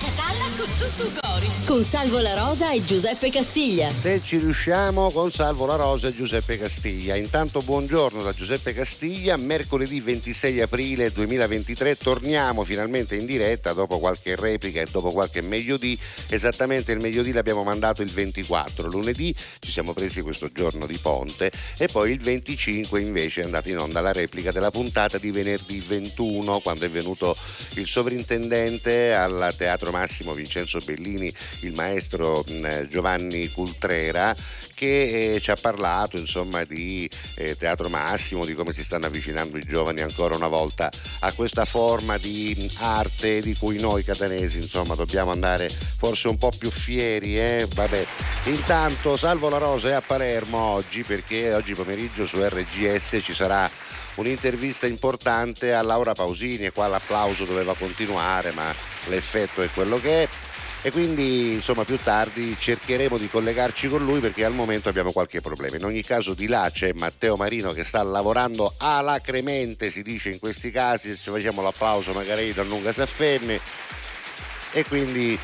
Alla Catalla con tutto cori. Con Salvo La Rosa e Giuseppe Castiglia. Se ci riusciamo con Salvo La Rosa e Giuseppe Castiglia. Intanto buongiorno da Giuseppe Castiglia. Mercoledì 26 aprile 2023 torniamo finalmente in diretta dopo qualche replica e dopo qualche meglio di. Esattamente il meglio di l'abbiamo mandato il 24. Lunedì ci siamo presi questo giorno di ponte e poi il 25 invece è andata in onda la replica della puntata di venerdì 21 quando è venuto il sovrintendente al Teatro Massimo Vincenzo Bellini, il maestro Giovanni Cultrera, che eh, ci ha parlato insomma di eh, Teatro Massimo, di come si stanno avvicinando i giovani ancora una volta a questa forma di arte di cui noi catanesi insomma dobbiamo andare forse un po' più fieri. Eh? Vabbè. Intanto Salvo La Rosa è a Palermo oggi perché oggi pomeriggio su RGS ci sarà un'intervista importante a Laura Pausini e qua l'applauso doveva continuare ma l'effetto è quello che è. E quindi insomma più tardi cercheremo di collegarci con lui perché al momento abbiamo qualche problema. In ogni caso di là c'è Matteo Marino che sta lavorando alacremente si dice in questi casi, ci facciamo l'applauso magari da lunga si e quindi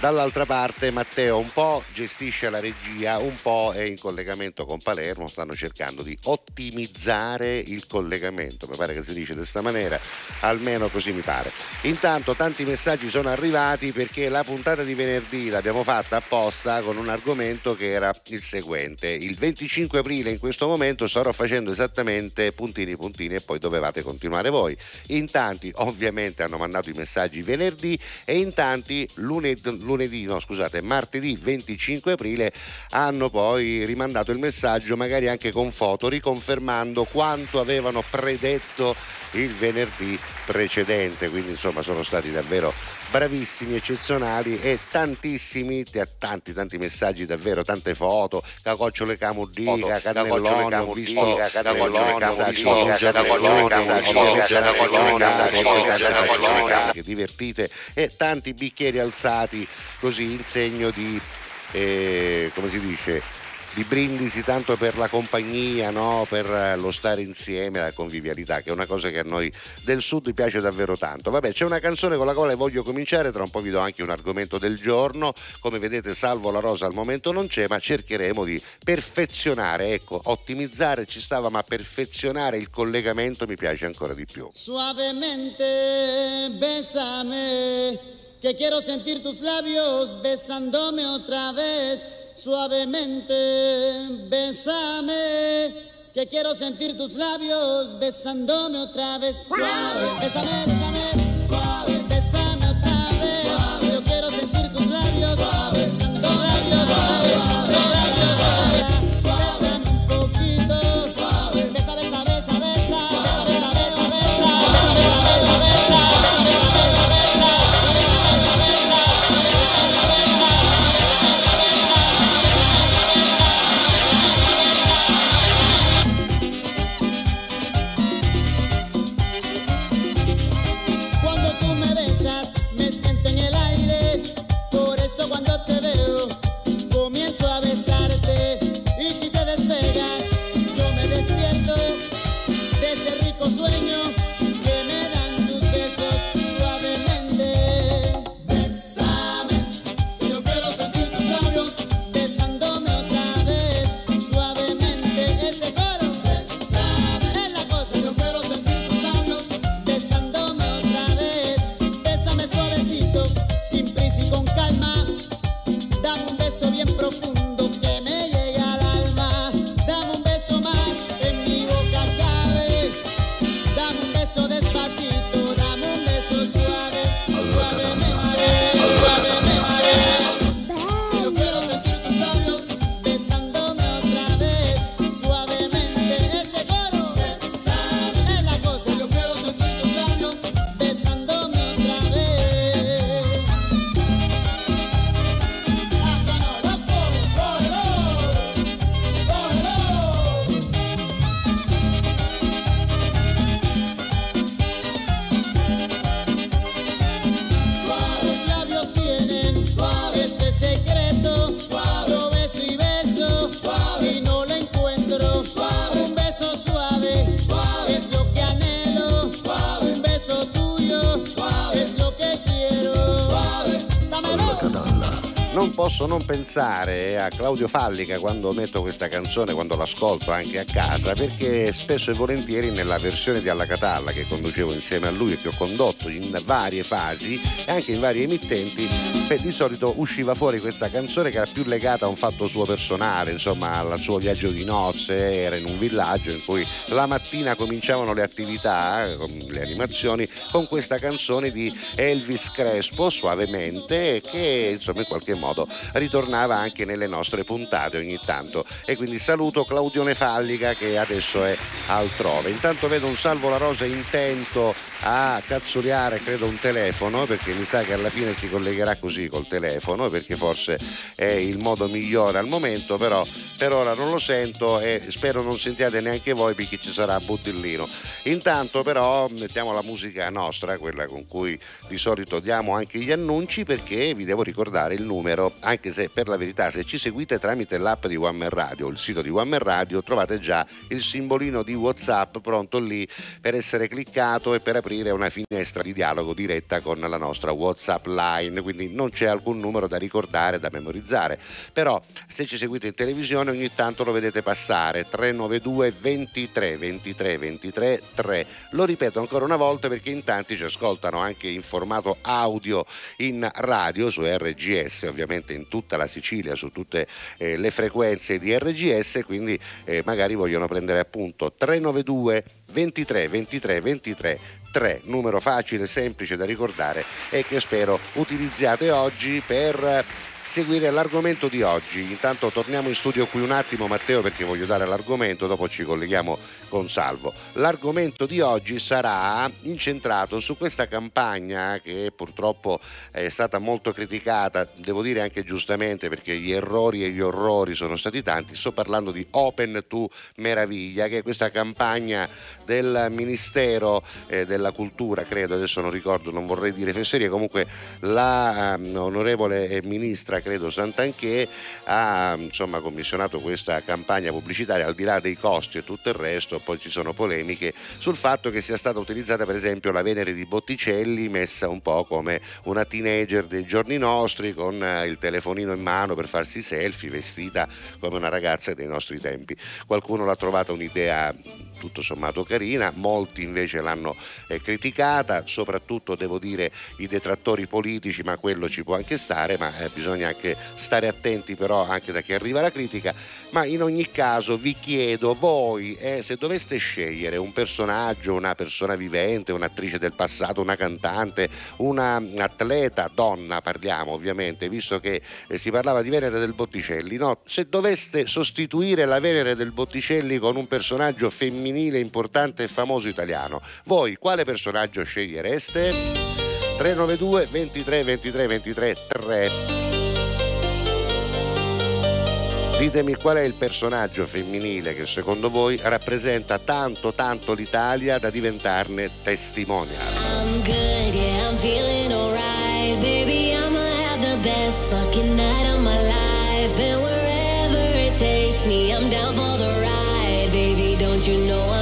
Dall'altra parte Matteo un po' gestisce la regia, un po' è in collegamento con Palermo, stanno cercando di ottimizzare il collegamento, mi pare che si dice di questa maniera, almeno così mi pare. Intanto tanti messaggi sono arrivati perché la puntata di venerdì l'abbiamo fatta apposta con un argomento che era il seguente. Il 25 aprile in questo momento starò facendo esattamente puntini puntini e poi dovevate continuare voi. In tanti ovviamente hanno mandato i messaggi venerdì e in tanti lunedì lunedì, no scusate, martedì 25 aprile hanno poi rimandato il messaggio magari anche con foto riconfermando quanto avevano predetto il venerdì precedente, quindi insomma sono stati davvero bravissimi, eccezionali e tantissimi, tanti tanti messaggi davvero, tante foto, cacocciole camudica, cannellone, visto che divertite e tanti bicchieri alzati così in segno di eh, come si dice di brindisi tanto per la compagnia, no? per lo stare insieme, la convivialità, che è una cosa che a noi del sud piace davvero tanto. Vabbè, c'è una canzone con la quale voglio cominciare, tra un po' vi do anche un argomento del giorno. Come vedete, salvo la rosa al momento non c'è, ma cercheremo di perfezionare, ecco, ottimizzare ci stava, ma perfezionare il collegamento mi piace ancora di più. Suavemente, besame. que quiero sentir tus labios besándome otra vez, suavemente, bésame, que quiero sentir tus labios besándome otra vez, suave, bésame, bésame, suave, bésame otra vez, suave, yo quiero sentir tus labios besando labios, suave, posso non pensare a Claudio Fallica quando metto questa canzone, quando l'ascolto anche a casa, perché spesso e volentieri nella versione di Alla Catalla che conducevo insieme a lui e che ho condotto in varie fasi e anche in varie emittenti, beh, di solito usciva fuori questa canzone che era più legata a un fatto suo personale, insomma al suo viaggio di nozze, era in un villaggio in cui la mattina cominciavano le attività, le animazioni, con questa canzone di Elvis Crespo, suavemente, che insomma in qualche modo ritornava anche nelle nostre puntate ogni tanto. E quindi saluto Claudione Fallica che adesso è altrove. Intanto vedo un Salvo La Rosa intento a cazzuliare credo un telefono perché mi sa che alla fine si collegherà così col telefono perché forse è il modo migliore al momento però per ora non lo sento e spero non sentiate neanche voi perché ci sarà Buttillino intanto però mettiamo la musica nostra quella con cui di solito diamo anche gli annunci perché vi devo ricordare il numero anche se per la verità se ci seguite tramite l'app di One Man Radio il sito di One Man Radio trovate già il simbolino di Whatsapp pronto lì per essere cliccato e per aprire una finestra di dialogo diretta con la nostra WhatsApp line, quindi non c'è alcun numero da ricordare, da memorizzare. Però se ci seguite in televisione ogni tanto lo vedete passare 392 23 23 23 3. Lo ripeto ancora una volta perché in tanti ci ascoltano anche in formato audio in radio su RGS, ovviamente in tutta la Sicilia, su tutte eh, le frequenze di RGS, quindi eh, magari vogliono prendere appunto 392 23 23 23 3, numero facile, semplice da ricordare e che spero utilizziate oggi per seguire l'argomento di oggi. Intanto torniamo in studio qui un attimo Matteo perché voglio dare l'argomento, dopo ci colleghiamo con Salvo. L'argomento di oggi sarà incentrato su questa campagna che purtroppo è stata molto criticata, devo dire anche giustamente perché gli errori e gli orrori sono stati tanti. Sto parlando di Open to Meraviglia, che è questa campagna del Ministero eh, della Cultura, credo, adesso non ricordo, non vorrei dire fesserie, comunque la um, onorevole ministra, credo Santanché, ha insomma commissionato questa campagna pubblicitaria al di là dei costi e tutto il resto poi ci sono polemiche sul fatto che sia stata utilizzata per esempio la Venere di Botticelli messa un po' come una teenager dei giorni nostri con eh, il telefonino in mano per farsi selfie vestita come una ragazza dei nostri tempi. Qualcuno l'ha trovata un'idea tutto sommato carina, molti invece l'hanno eh, criticata, soprattutto devo dire i detrattori politici, ma quello ci può anche stare, ma eh, bisogna anche stare attenti però anche da chi arriva la critica, ma in ogni caso vi chiedo voi eh, se doveste scegliere un personaggio, una persona vivente, un'attrice del passato, una cantante, una atleta, donna parliamo ovviamente, visto che eh, si parlava di Venere del Botticelli, no? se doveste sostituire la Venere del Botticelli con un personaggio femminile, femminile importante e famoso italiano. Voi quale personaggio scegliereste? 392 23 23 23 3 Ditemi qual è il personaggio femminile che secondo voi rappresenta tanto tanto l'Italia da diventarne testimonial. I'm good, yeah, I'm feeling alright, baby, I'ma have the best fucking night of my life and wherever it takes me, I'm down for the ride, baby, and you know I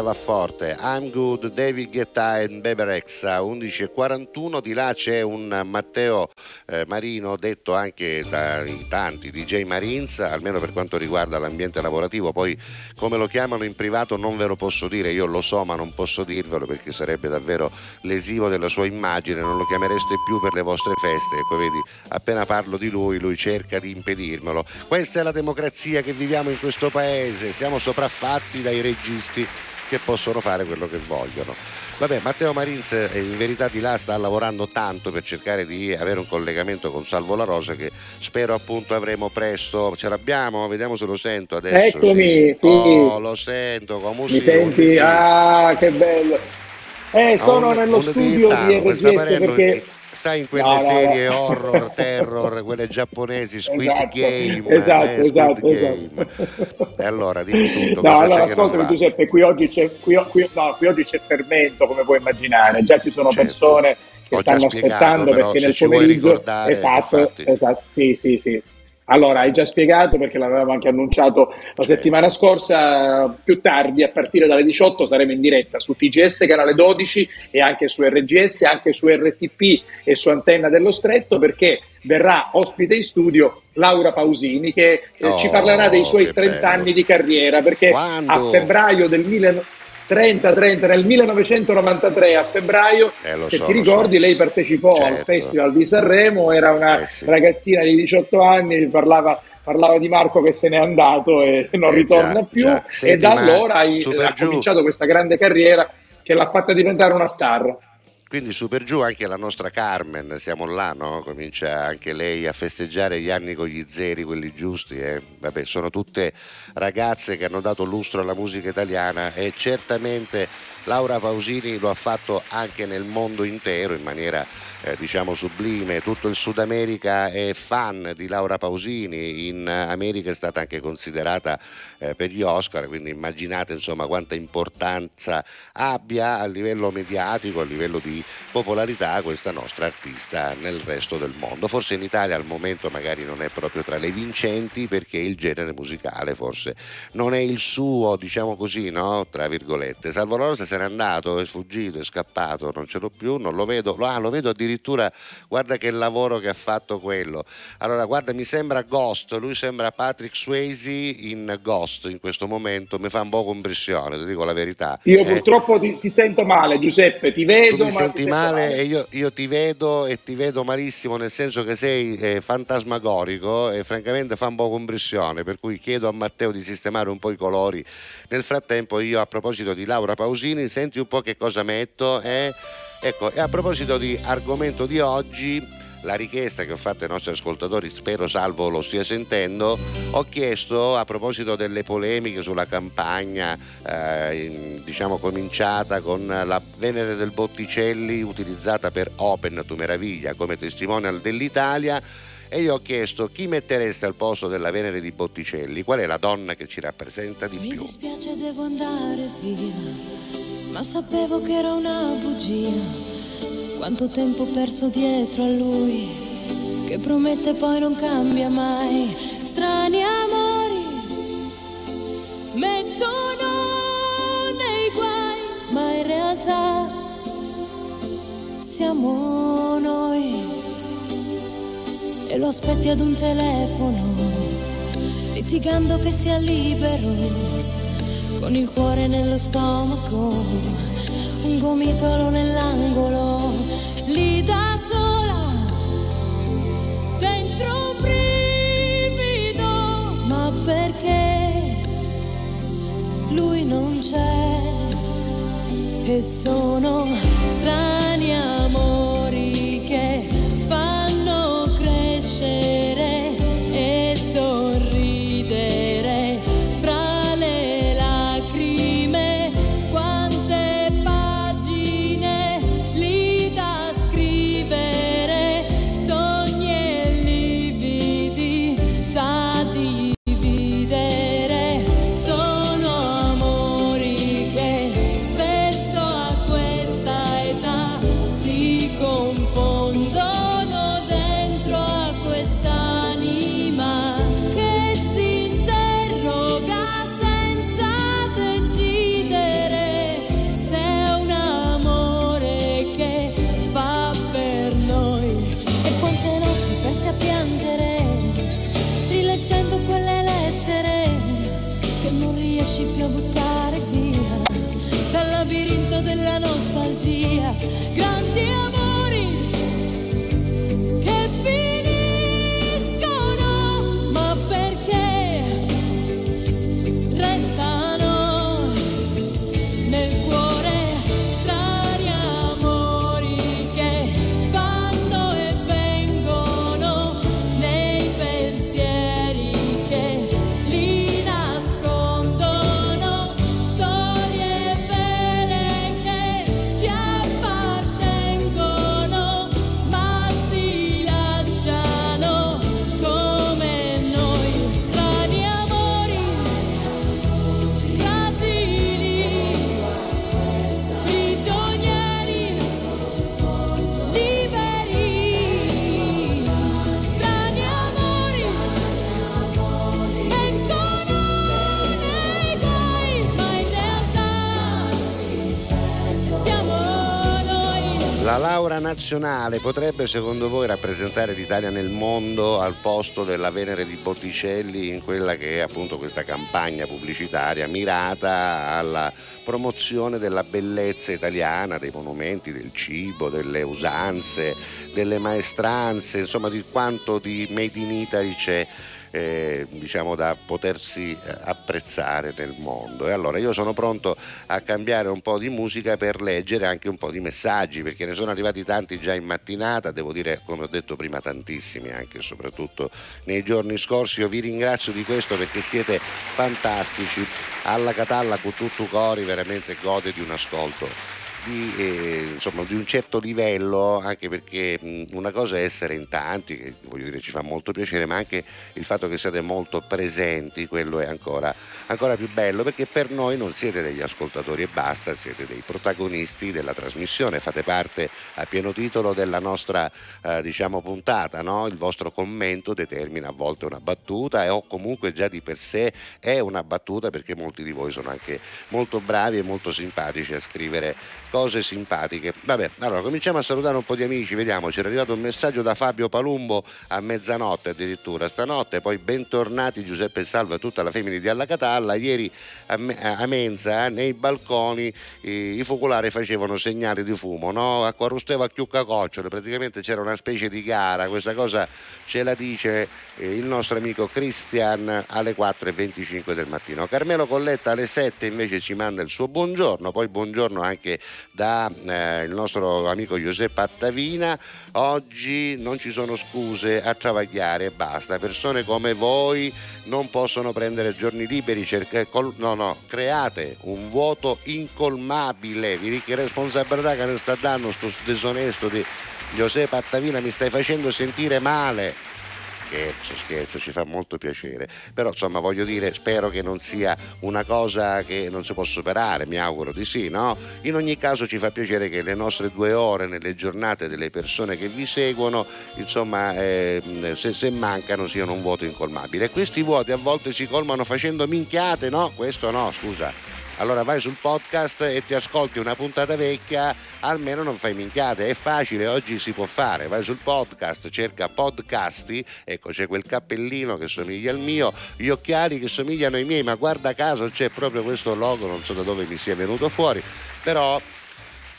questa va forte. I'm good, David Guetta e Beberex 11.41. Di là c'è un Matteo eh, Marino, detto anche dai tanti DJ Marines, almeno per quanto riguarda l'ambiente lavorativo. Poi come lo chiamano in privato non ve lo posso dire, io lo so, ma non posso dirvelo perché sarebbe davvero lesivo della sua immagine. Non lo chiamereste più per le vostre feste. Ecco, vedi, appena parlo di lui, lui cerca di impedirmelo. Questa è la democrazia che viviamo in questo paese. Siamo sopraffatti dai registi che possono fare quello che vogliono. Vabbè, Matteo Marins eh, in verità di là sta lavorando tanto per cercare di avere un collegamento con Salvo La Rosa che spero appunto avremo presto. Ce l'abbiamo? Vediamo se lo sento adesso. Eccomi, sì. sì. Oh, lo sento, come Mi senti? Ah, che bello. Eh, sono un, nello un studio di RGS perché sai in quelle no, serie no, no. horror, terror, quelle giapponesi, Squid esatto, Game. Esatto, eh, esatto, Game. esatto. E allora dimmi tutto. No, allora ascoltami Giuseppe, qui oggi, c'è, qui, qui, qui oggi c'è fermento, come puoi immaginare. Già ci sono certo. persone che Ho stanno aspettando perché nel pomeriggio... Esatto, esatto, sì, sì, sì. Allora, hai già spiegato perché l'avevamo anche annunciato la settimana scorsa, più tardi, a partire dalle 18 saremo in diretta su TGS canale 12 e anche su RGS, anche su RTP e su Antenna dello Stretto perché verrà ospite in studio Laura Pausini che oh, ci parlerà dei suoi 30 bello. anni di carriera perché Quando? a febbraio del 1900 30-30 nel 1993 a febbraio, eh, se so, ti ricordi so. lei partecipò certo. al Festival di Sanremo, era una eh sì. ragazzina di 18 anni, parlava, parlava, di Marco che se n'è andato e non eh, ritorna già, più già. Senti, e da allora ha cominciato questa grande carriera che l'ha fatta diventare una star. Quindi su per giù anche la nostra Carmen, siamo là, no? Comincia anche lei a festeggiare gli anni con gli zeri, quelli giusti. Eh? Vabbè, sono tutte ragazze che hanno dato lustro alla musica italiana e certamente Laura Pausini lo ha fatto anche nel mondo intero in maniera eh, diciamo sublime. Tutto il Sud America è fan di Laura Pausini, in America è stata anche considerata eh, per gli Oscar, quindi immaginate insomma quanta importanza abbia a livello mediatico, a livello di popolarità questa nostra artista nel resto del mondo. Forse in Italia al momento magari non è proprio tra le vincenti perché il genere musicale forse non è il suo, diciamo così, no? Tra virgolette. Salvo Rosa se n'è andato, è sfuggito, è scappato, non ce l'ho più, non lo vedo, ah, lo vedo addirittura guarda che lavoro che ha fatto quello. Allora guarda, mi sembra Ghost, lui sembra Patrick Swayze in Ghost in questo momento, mi fa un po' compressione, ti dico la verità. Io eh, purtroppo ti, ti, sento male Giuseppe, ti vedo. Mi senti male, male, e io, io, ti vedo e ti vedo malissimo nel senso che sei eh, fantasmagorico e francamente fa un po' compressione, per cui chiedo a Matteo di sistemare un po' i colori. Nel frattempo io a proposito di Laura Pausini, senti un po' che cosa metto. Eh? Ecco, e a proposito di argomento di oggi, la richiesta che ho fatto ai nostri ascoltatori, spero Salvo lo stia sentendo, ho chiesto a proposito delle polemiche sulla campagna, eh, diciamo cominciata con la Venere del Botticelli utilizzata per Open tu meraviglia come testimonial dell'Italia. E io ho chiesto chi mettereste al posto della Venere di Botticelli, qual è la donna che ci rappresenta di Mi più? Mi dispiace, devo andare via ma sapevo che era una bugia. Quanto tempo perso dietro a lui, che promette poi non cambia mai. Strani amori mettono nei guai, ma in realtà siamo noi. E lo aspetti ad un telefono, litigando che sia libero con il cuore nello stomaco, un gomitolo nell'angolo, lì da sola, dentro un brivido, ma perché lui non c'è? E sono strani amori nazionale potrebbe secondo voi rappresentare l'Italia nel mondo al posto della Venere di Botticelli in quella che è appunto questa campagna pubblicitaria mirata alla promozione della bellezza italiana, dei monumenti, del cibo, delle usanze, delle maestranze, insomma di quanto di Made in Italy c'è eh, diciamo da potersi eh, apprezzare nel mondo. E allora io sono pronto a cambiare un po' di musica per leggere anche un po' di messaggi, perché ne sono arrivati tanti già in mattinata, devo dire come ho detto prima tantissimi anche e soprattutto nei giorni scorsi. Io vi ringrazio di questo perché siete fantastici. Alla Catalla con tutto cori veramente gode di un ascolto di, eh, insomma, di un certo livello, anche perché mh, una cosa è essere in tanti, che voglio dire ci fa molto piacere, ma anche il fatto che siate molto presenti, quello è ancora, ancora più bello, perché per noi non siete degli ascoltatori e basta, siete dei protagonisti della trasmissione, fate parte a pieno titolo della nostra eh, diciamo, puntata, no? il vostro commento determina a volte una battuta e o comunque già di per sé è una battuta perché molti di voi sono anche molto bravi e molto simpatici a scrivere cose simpatiche. Vabbè, allora cominciamo a salutare un po' di amici, vediamo, c'era arrivato un messaggio da Fabio Palumbo a mezzanotte addirittura, stanotte, poi bentornati Giuseppe Salva e tutta la femmina di Alla Catalla, ieri a, Me- a Menza nei balconi eh, i focolari facevano segnali di fumo, no? Acqua rusteva a chiucca cocciole, praticamente c'era una specie di gara, questa cosa ce la dice eh, il nostro amico Christian alle 4.25 del mattino. Carmelo Colletta alle 7 invece ci manda il suo buongiorno, poi buongiorno anche da eh, nostro amico Giuseppe Attavina. Oggi non ci sono scuse a travagliare e basta. Persone come voi non possono prendere giorni liberi, cerca- col- no, no, create un vuoto incolmabile. Vi che responsabilità che ne sta dando sto disonesto di Giuseppe Attavina, mi stai facendo sentire male scherzo, scherzo, ci fa molto piacere. Però insomma voglio dire, spero che non sia una cosa che non si può superare, mi auguro di sì, no? In ogni caso ci fa piacere che le nostre due ore nelle giornate delle persone che vi seguono, insomma, eh, se, se mancano siano un vuoto incolmabile. Questi vuoti a volte si colmano facendo minchiate, no? Questo no, scusa allora vai sul podcast e ti ascolti una puntata vecchia, almeno non fai minchiate, è facile, oggi si può fare, vai sul podcast, cerca podcasti, ecco c'è quel cappellino che somiglia al mio, gli occhiali che somigliano ai miei, ma guarda caso c'è proprio questo logo, non so da dove mi sia venuto fuori, però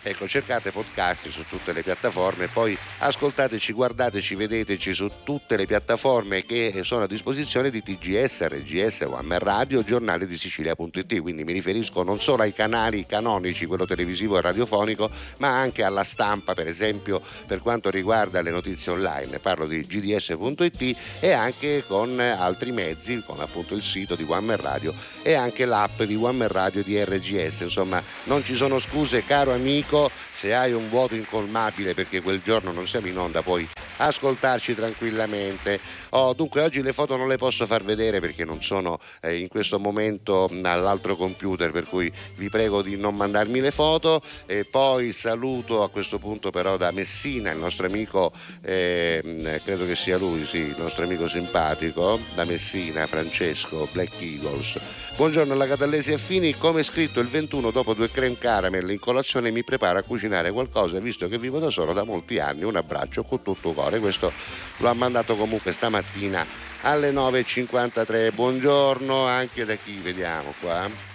Ecco, cercate podcast su tutte le piattaforme, poi ascoltateci, guardateci, vedeteci su tutte le piattaforme che sono a disposizione di TGS, RGS, One Radio, giornale di Sicilia.it, quindi mi riferisco non solo ai canali canonici, quello televisivo e radiofonico, ma anche alla stampa, per esempio per quanto riguarda le notizie online, parlo di gds.it e anche con altri mezzi, come appunto il sito di One Radio e anche l'app di One Radio di RGS, insomma non ci sono scuse caro amico se hai un vuoto incolmabile perché quel giorno non siamo in onda puoi ascoltarci tranquillamente. Oh, dunque oggi le foto non le posso far vedere perché non sono eh, in questo momento all'altro computer per cui vi prego di non mandarmi le foto e poi saluto a questo punto però da Messina il nostro amico, eh, credo che sia lui, sì, il nostro amico simpatico da Messina, Francesco Black Eagles. Buongiorno alla Catallesi Affini, come scritto il 21 dopo due creme caramel in colazione mi preparo a cucinare qualcosa visto che vivo da solo da molti anni. Un abbraccio con tutto cuore. Questo lo ha mandato comunque stamattina alle 9.53. Buongiorno anche da chi vediamo qua.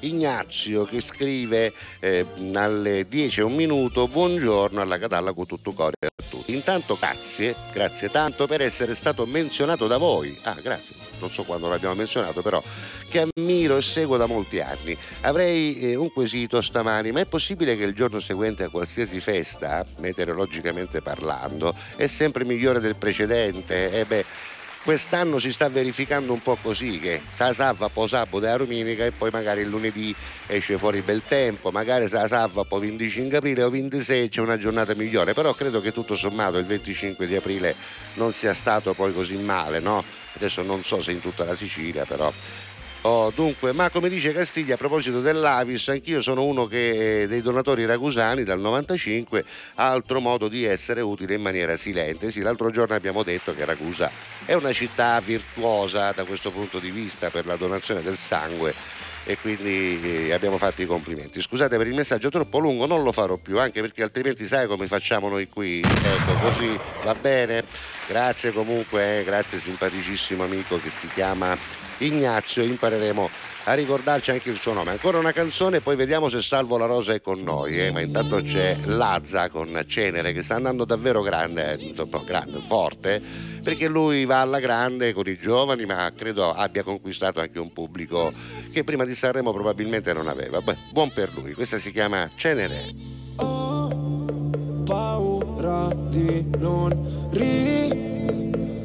Ignazio che scrive eh, alle 10 e un minuto buongiorno alla Catalla con tutto cuore a tutti. Intanto grazie, grazie tanto per essere stato menzionato da voi. Ah, grazie, non so quando l'abbiamo menzionato, però che ammiro e seguo da molti anni. Avrei eh, un quesito stamani, ma è possibile che il giorno seguente a qualsiasi festa, meteorologicamente parlando, è sempre migliore del precedente? E eh beh, quest'anno si sta verificando un po' così che sa salva poi sabato e domenica e poi magari il lunedì esce fuori bel tempo magari sa salva poi 25 aprile o 26 c'è una giornata migliore però credo che tutto sommato il 25 di aprile non sia stato poi così male no? adesso non so se in tutta la Sicilia però Oh, dunque, ma come dice Castiglia a proposito dell'Avis, anch'io sono uno che, dei donatori ragusani dal 95, altro modo di essere utile in maniera silente. Sì, l'altro giorno abbiamo detto che Ragusa è una città virtuosa da questo punto di vista per la donazione del sangue e quindi eh, abbiamo fatto i complimenti. Scusate per il messaggio troppo lungo, non lo farò più, anche perché altrimenti sai come facciamo noi qui. Ecco, così va bene. Grazie comunque, eh, grazie simpaticissimo amico che si chiama Ignazio impareremo a ricordarci anche il suo nome. Ancora una canzone, poi vediamo se Salvo la Rosa è con noi, eh? ma intanto c'è Lazza con Cenere che sta andando davvero grande, insomma, grande, forte, perché lui va alla grande con i giovani, ma credo abbia conquistato anche un pubblico che prima di Sanremo probabilmente non aveva. Beh, buon per lui, questa si chiama Cenere. Ho paura di non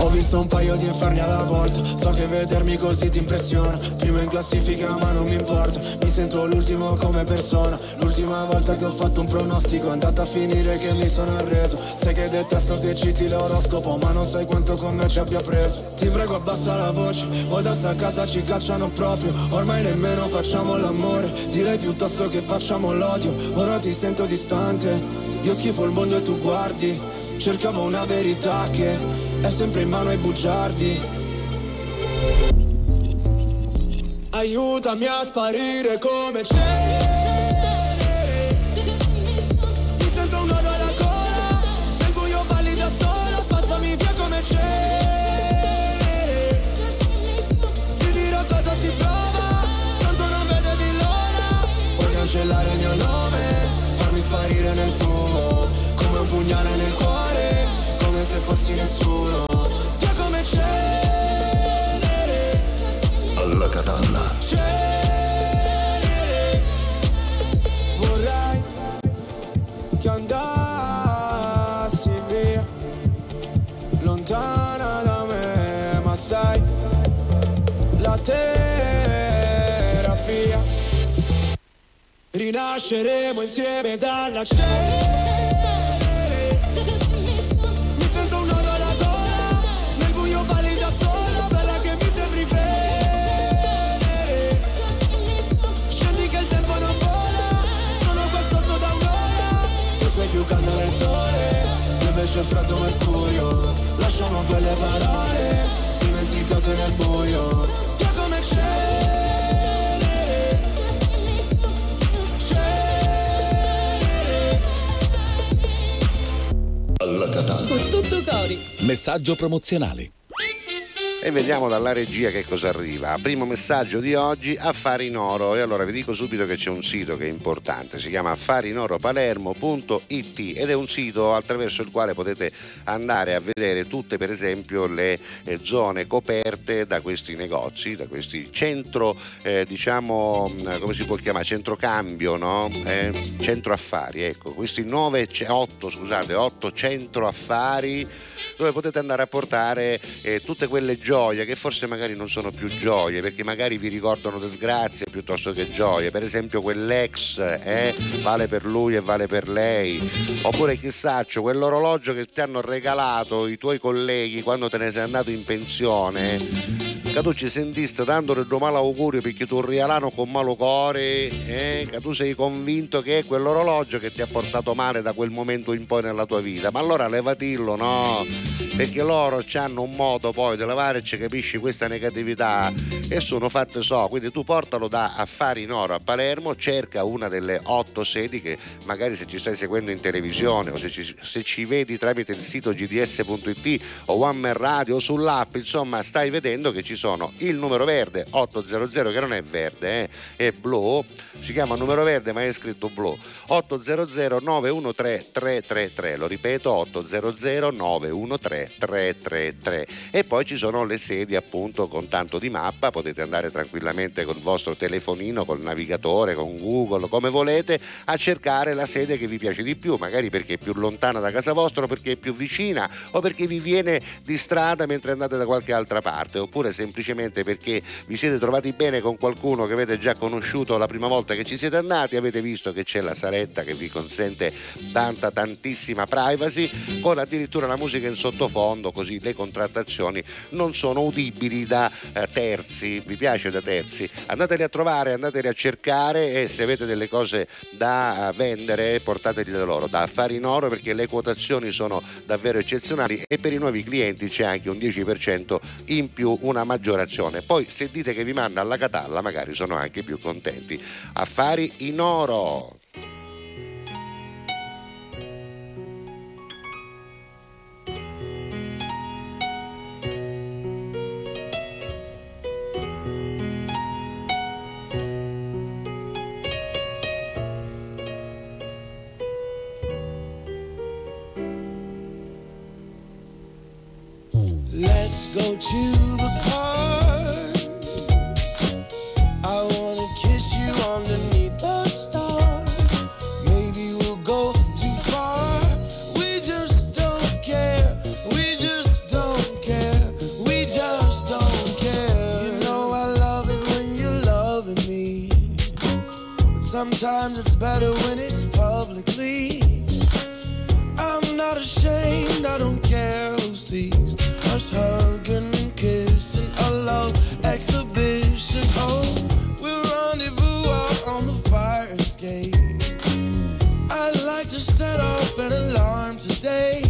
Ho visto un paio di inferni alla volta So che vedermi così ti impressiona. Primo in classifica ma non mi importa. Mi sento l'ultimo come persona. L'ultima volta che ho fatto un pronostico È andata a finire che mi sono arreso. Sai che detesto che citi l'oroscopo Ma non sai quanto con me ci abbia preso. Ti prego abbassa la voce. Poi da sta casa ci cacciano proprio. Ormai nemmeno facciamo l'amore. Direi piuttosto che facciamo l'odio. Ora ti sento distante. Io schifo il mondo e tu guardi Cercavo una verità che è sempre in mano ai bugiardi. Aiutami a sparire come c'è. Mi sento un nodo alla gola, nel buio balli da sola, spazzami via come c'è. Ti dirò cosa si prova, tanto non vedevi l'ora. Puoi cancellare il mio nome, farmi sparire nel fumo, pugnale nel cuore come se fossi nessuno. Via come cenere. Alla catalla Cenere. Vorrei che andassi via Lontana da me Ma sai La terapia. Rinasceremo insieme dalla cena c'è freddo mercurio. Lasciamo quelle parole dimenticate nel buio. Che come Cenere Alla Catalla Con tutto cori. Messaggio promozionale E vediamo dalla regia che cosa arriva. Primo messaggio di oggi, Affari in Oro. E allora vi dico subito che c'è un sito che è importante, si chiama affarinoropalermo.it ed è un sito attraverso il quale potete andare a vedere tutte per esempio le eh, zone coperte da questi negozi, da questi centro, eh, diciamo, mm, come si può chiamare, centrocambio, no? Eh, centro affari, ecco, questi 9, 8, scusate, 8 centro affari dove potete andare a portare eh, tutte quelle gioie che forse magari non sono più gioie perché magari vi ricordano disgrazie piuttosto che gioie. Per esempio quell'ex eh, vale per lui e vale per lei. Oppure chissà quell'orologio che ti hanno regalato i tuoi colleghi quando te ne sei andato in pensione. Che tu ci sentiste tanto del tuo augurio perché tu rialano con malo cuore eh? che tu sei convinto che è quell'orologio che ti ha portato male da quel momento in poi nella tua vita. Ma allora levatillo no? Perché loro hanno un modo poi di levare ci capisci questa negatività e sono fatte so quindi tu portalo da Affari in Oro a Palermo cerca una delle otto sedi che magari se ci stai seguendo in televisione o se ci, se ci vedi tramite il sito gds.it o One Man Radio o sull'app insomma stai vedendo che ci sono il numero verde 800 che non è verde eh, è blu si chiama numero verde ma è scritto blu 800 913 333 lo ripeto 800 913 333 e poi ci sono le sedi appunto con tanto di mappa, potete andare tranquillamente con il vostro telefonino, col navigatore, con Google, come volete, a cercare la sede che vi piace di più, magari perché è più lontana da casa vostra, o perché è più vicina o perché vi viene di strada mentre andate da qualche altra parte, oppure semplicemente perché vi siete trovati bene con qualcuno che avete già conosciuto la prima volta che ci siete andati, avete visto che c'è la saletta che vi consente tanta tantissima privacy, con addirittura la musica in sottofondo fondo, così le contrattazioni non sono udibili da eh, terzi. Vi piace da terzi? Andateli a trovare, andateli a cercare e se avete delle cose da eh, vendere portateli da loro, da affari in oro perché le quotazioni sono davvero eccezionali e per i nuovi clienti c'è anche un 10% in più, una maggiorazione. Poi se dite che vi manda alla Catalla magari sono anche più contenti. Affari in oro. Sometimes it's better when it's publicly. I'm not ashamed, I don't care who sees hugging and kissing, a love exhibition. Oh, we'll rendezvous on the fire escape. I'd like to set off an alarm today.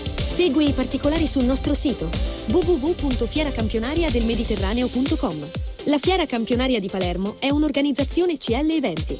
Segui i particolari sul nostro sito www.fieracampionariadelmediterraneo.com. La Fiera Campionaria di Palermo è un'organizzazione CL Eventi.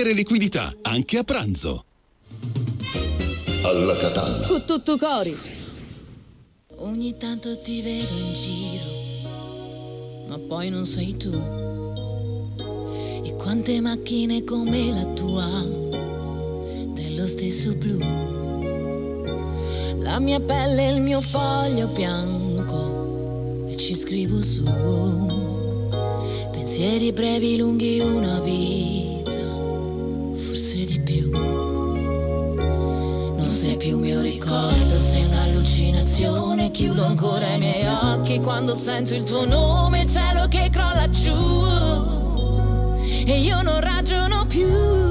liquidità, anche a pranzo. Alla Catalla. Con tutto cori. Ogni tanto ti vedo in giro, ma poi non sei tu. E quante macchine come la tua, dello stesso blu. La mia pelle è il mio foglio bianco e ci scrivo su. Pensieri brevi, lunghi, una vita, un'allucinazione. Chiudo ancora i miei occhi quando sento il tuo nome, cielo che crolla giù. E io non ragiono più.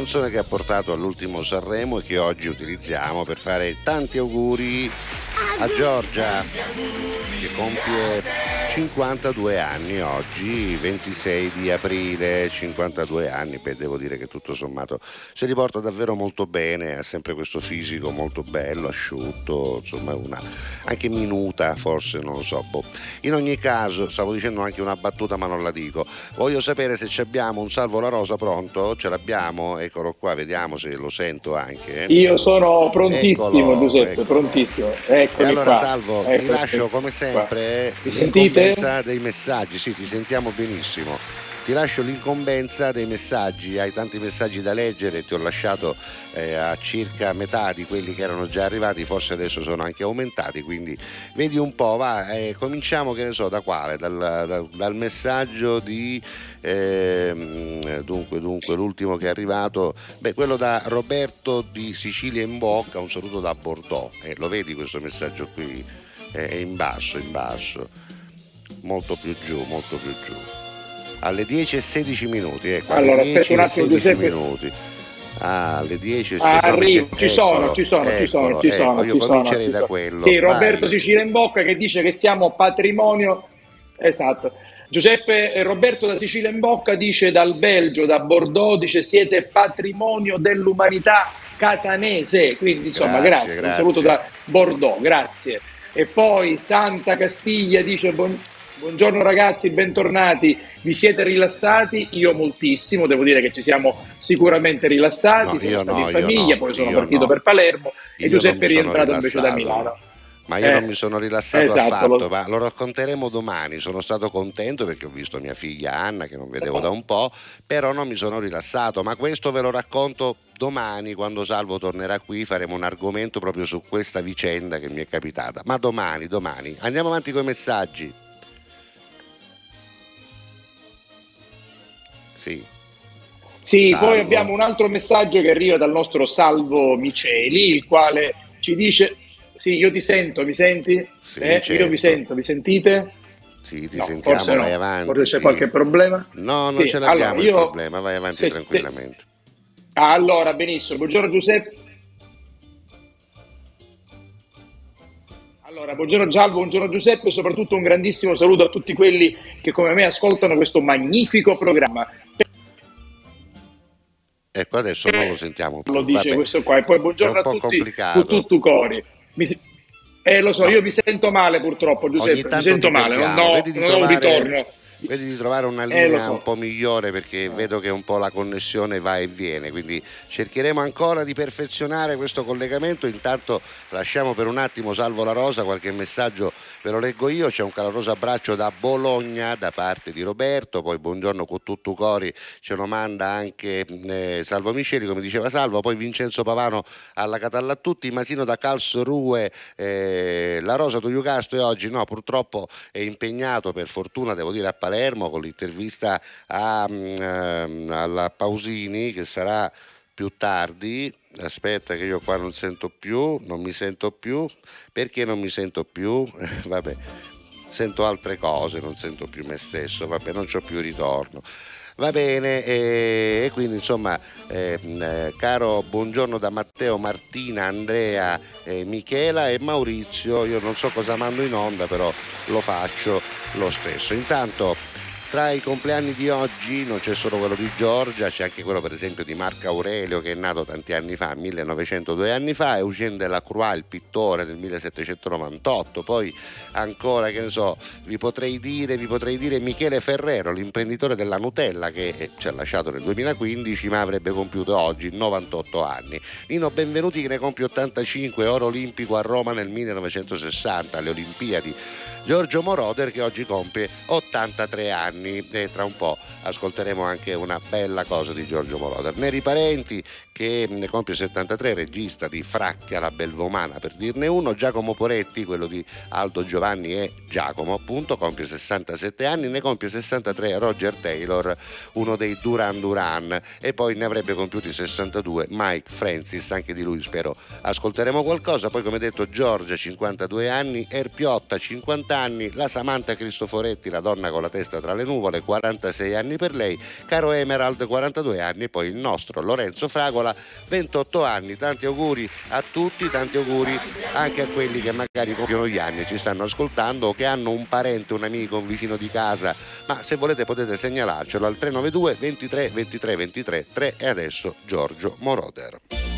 Canzone che ha portato all'ultimo Sanremo e che oggi utilizziamo per fare tanti auguri a Giorgia che compie 52 anni oggi, 26 di aprile, 52 anni, beh devo dire che tutto sommato si riporta davvero molto bene, ha sempre questo fisico molto bello, asciutto, insomma una anche minuta forse, non lo so. Boh. In ogni caso, stavo dicendo anche una battuta ma non la dico, voglio sapere se abbiamo un Salvo La Rosa pronto, ce l'abbiamo, eccolo qua, vediamo se lo sento anche. Io sono prontissimo Eccolo, Giuseppe, ecco. prontissimo. Eccomi e allora qua. Salvo, ti lascio come sempre Mi sentite? Dei messaggi, sì, ti sentiamo benissimo. Ti lascio l'incombenza dei messaggi, hai tanti messaggi da leggere, ti ho lasciato eh, a circa metà di quelli che erano già arrivati, forse adesso sono anche aumentati, quindi vedi un po', va, eh, cominciamo che ne so da quale, dal, dal, dal messaggio di eh, dunque, dunque l'ultimo che è arrivato, beh, quello da Roberto di Sicilia in Bocca, un saluto da Bordeaux, eh, lo vedi questo messaggio qui? Eh, è in basso, in basso, molto più giù, molto più giù alle 10 e 16 minuti. Ecco, allora, alle 10 aspetta un attimo, Giuseppe. minuti. Ah, alle 10 e Ah, 16 arrivo, ci sono, ci sono, ci sono, ci sono, ecco, io ci comincerei da quello. Sì, Roberto vai. Sicilia in bocca che dice che siamo patrimonio. Esatto. Giuseppe eh, Roberto da Sicilia in bocca dice dal Belgio, da Bordeaux, dice siete patrimonio dell'umanità catanese. Quindi insomma, Grazie, grazie. Un grazie. saluto da Bordeaux, grazie. E poi Santa Castiglia dice buon- buongiorno ragazzi, bentornati. Vi siete rilassati? Io moltissimo, devo dire che ci siamo sicuramente rilassati, No, io stati no, in famiglia, no, poi sono partito per Palermo e Io Giuseppe è sono rientrato invece da. Milano. Ma io Eh, non mi sono rilassato esatto, affatto, lo- ma lo racconteremo domani. Sono stato contento perché ho visto mia figlia Anna che non vedevo da un po', però non mi sono rilassato. Ma questo ve lo racconto domani quando Salvo tornerà qui. Faremo un argomento proprio su questa vicenda che mi è capitata. Ma domani, domani. Andiamo avanti con i messaggi. Sì. Sì, Salvo. poi abbiamo un altro messaggio che arriva dal nostro Salvo Miceli, il quale ci dice: Sì, io ti sento, mi senti? Sì, Eh, certo. Io vi sento, vi sentite? Sì, ti No, sentiamo, forse no. vai avanti. Forse c'è sì. qualche problema? No, non Sì, ce l'abbiamo allora, il io- problema, vai avanti se- se- tranquillamente. Ah, allora, benissimo. Buongiorno Giuseppe. Allora, buongiorno Gialvo, buongiorno Giuseppe e soprattutto un grandissimo saluto a tutti quelli che come me ascoltano questo magnifico programma. Ecco, adesso non lo sentiamo più. Lo dice Vabbè. questo qua. E poi buongiorno a tutti, complicato. tu, tu, cori. Mi Eh, lo so, io mi sento male purtroppo, Giuseppe, mi sento male, non di non ho un ritorno. Vedi di trovare una Eh, linea lo so. un po' migliore perché vedo che un po' la connessione va e viene, quindi cercheremo ancora di perfezionare questo collegamento. Intanto lasciamo per un attimo Salvo la Rosa, qualche messaggio ve lo leggo io, c'è un caloroso abbraccio da Bologna da parte di Roberto, poi buongiorno con tutto cori ce lo manda anche eh, Salvo Miceli, come diceva Salvo, poi Vincenzo Pavano alla Catalla a tutti, Masino da Calsorue, eh, la Rosa Togliucasto e oggi no, purtroppo è impegnato per fortuna devo dire a Palermo con l'intervista a, ehm, alla Pausini che sarà più tardi. Aspetta che io qua non sento più, non mi sento più. Perché non mi sento più? Vabbè, sento altre cose, non sento più me stesso, vabbè, non c'ho più ritorno. Va bene, e, e quindi insomma, ehm, eh, caro buongiorno da Matteo, Martina, Andrea, eh, Michela e Maurizio, io non so cosa mando in onda, però lo faccio lo stesso. Intanto tra i compleanni di oggi non c'è solo quello di Giorgia, c'è anche quello per esempio di Marco Aurelio che è nato tanti anni fa, 1902 anni fa, Eugène Delacroix, il pittore del 1798, poi ancora che ne so, vi potrei dire, vi potrei dire Michele Ferrero, l'imprenditore della Nutella che eh, ci ha lasciato nel 2015 ma avrebbe compiuto oggi 98 anni. Nino Benvenuti che ne compie 85, oro olimpico a Roma nel 1960 alle Olimpiadi. Giorgio Moroder che oggi compie 83 anni. E tra un po' ascolteremo anche una bella cosa di Giorgio Moroder. Neri Parenti che ne compie 73, regista di Fracchia la Belvomana per dirne uno, Giacomo Poretti, quello di Aldo Giovanni e Giacomo appunto, compie 67 anni, ne compie 63 Roger Taylor, uno dei Duran Duran. E poi ne avrebbe compiuti 62 Mike Francis, anche di lui spero ascolteremo qualcosa, poi come detto Giorgia 52 anni, Erpiotta 50 anni, la Samantha Cristoforetti, la donna con la testa tra le nuvole, nuvole, 46 anni per lei, caro Emerald, 42 anni, poi il nostro Lorenzo Fragola, 28 anni. Tanti auguri a tutti, tanti auguri anche a quelli che magari compiono gli anni, ci stanno ascoltando o che hanno un parente, un amico, un vicino di casa, ma se volete potete segnalarcelo al 392 23 23 23 3 e adesso Giorgio Moroder.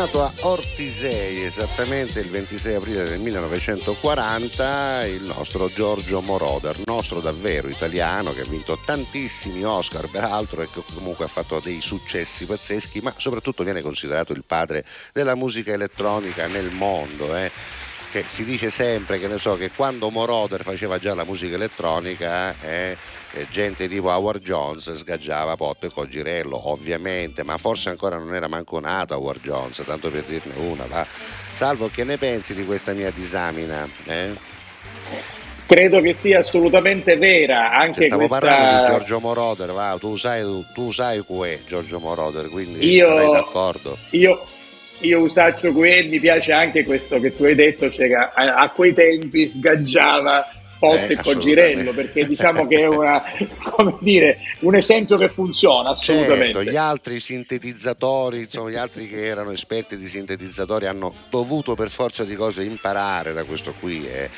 Nato a Ortisei esattamente il 26 aprile del 1940 il nostro Giorgio Moroder, nostro davvero italiano che ha vinto tantissimi Oscar peraltro e che comunque ha fatto dei successi pazzeschi, ma soprattutto viene considerato il padre della musica elettronica nel mondo. eh. Che si dice sempre che so che quando Moroder faceva già la musica elettronica eh, gente tipo Howard Jones sgaggiava Potto e Cogirello ovviamente ma forse ancora non era manco nato Howard Jones tanto per dirne una va. Salvo che ne pensi di questa mia disamina eh? Credo che sia assolutamente vera Cioè, anche stavo questa... parlando di Giorgio Moroder va, tu sai, tu sai chi è Giorgio Moroder quindi Io- sarai d'accordo Io, io usaccio qui mi piace anche questo che tu hai detto, cioè a, a quei tempi sgaggiava Potte Eh, Cogirello, assolutamente. perché diciamo che è una, come dire, un esempio che funziona assolutamente. Certo, gli altri sintetizzatori, insomma, gli altri che erano esperti di sintetizzatori hanno dovuto per forza di cose imparare da questo qui. eh.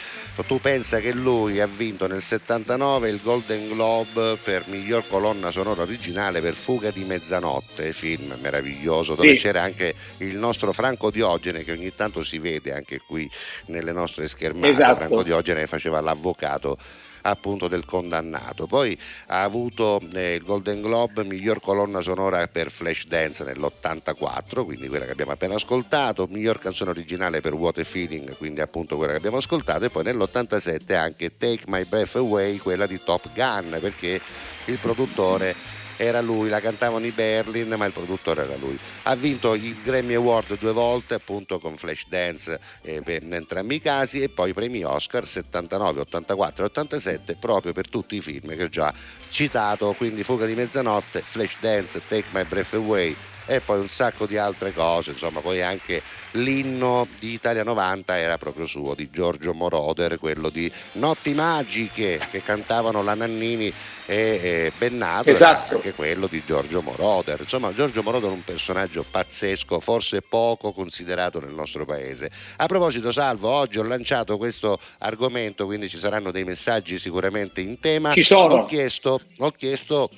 Tu pensa che lui ha vinto nel 79 il Golden Globe per miglior colonna sonora originale per Fuga di mezzanotte, film meraviglioso dove Sì. c'era anche il nostro Franco Diogene che ogni tanto si vede anche qui nelle nostre schermate. Esatto. Franco Diogene faceva l'avvocato l'avvocato appunto del condannato. Poi ha avuto eh, il Golden Globe miglior colonna sonora per Flashdance nell'84, quindi quella che abbiamo appena ascoltato, miglior canzone originale per a Feeling, quindi appunto quella che abbiamo ascoltato, e poi nell'87 anche Take My Breath Away, quella di Top Gun, perché il produttore era lui, la cantavano i Berlin, ma il produttore era lui. Ha vinto il Grammy Award due volte, appunto con Flashdance eh, per entrambi i casi, e poi i premi Oscar 79, 84 e 87, proprio per tutti i film che ho già citato, quindi Fuga di mezzanotte, Flashdance, Take My Breath Away e poi un sacco di altre cose, insomma, poi anche l'inno di Italia 90 era proprio suo, di Giorgio Moroder, quello di Notti Magiche che cantavano la Nannini e, Bennato, Esatto. anche quello di Giorgio Moroder. Insomma, Giorgio Moroder è un personaggio pazzesco, forse poco considerato nel nostro paese. A proposito, Salvo, oggi ho lanciato questo argomento, quindi ci saranno dei messaggi sicuramente in tema. Ci sono. Ho chiesto, ho chiesto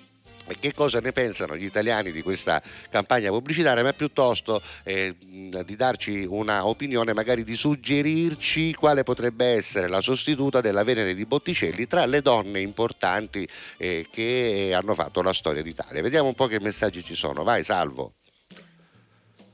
e che cosa ne pensano gli italiani di questa campagna pubblicitaria, ma piuttosto eh, di darci una opinione, magari di suggerirci quale potrebbe essere la sostituta della Venere di Botticelli tra le donne importanti eh, che hanno fatto la storia d'Italia. Vediamo un po' che messaggi ci sono. Vai, Salvo.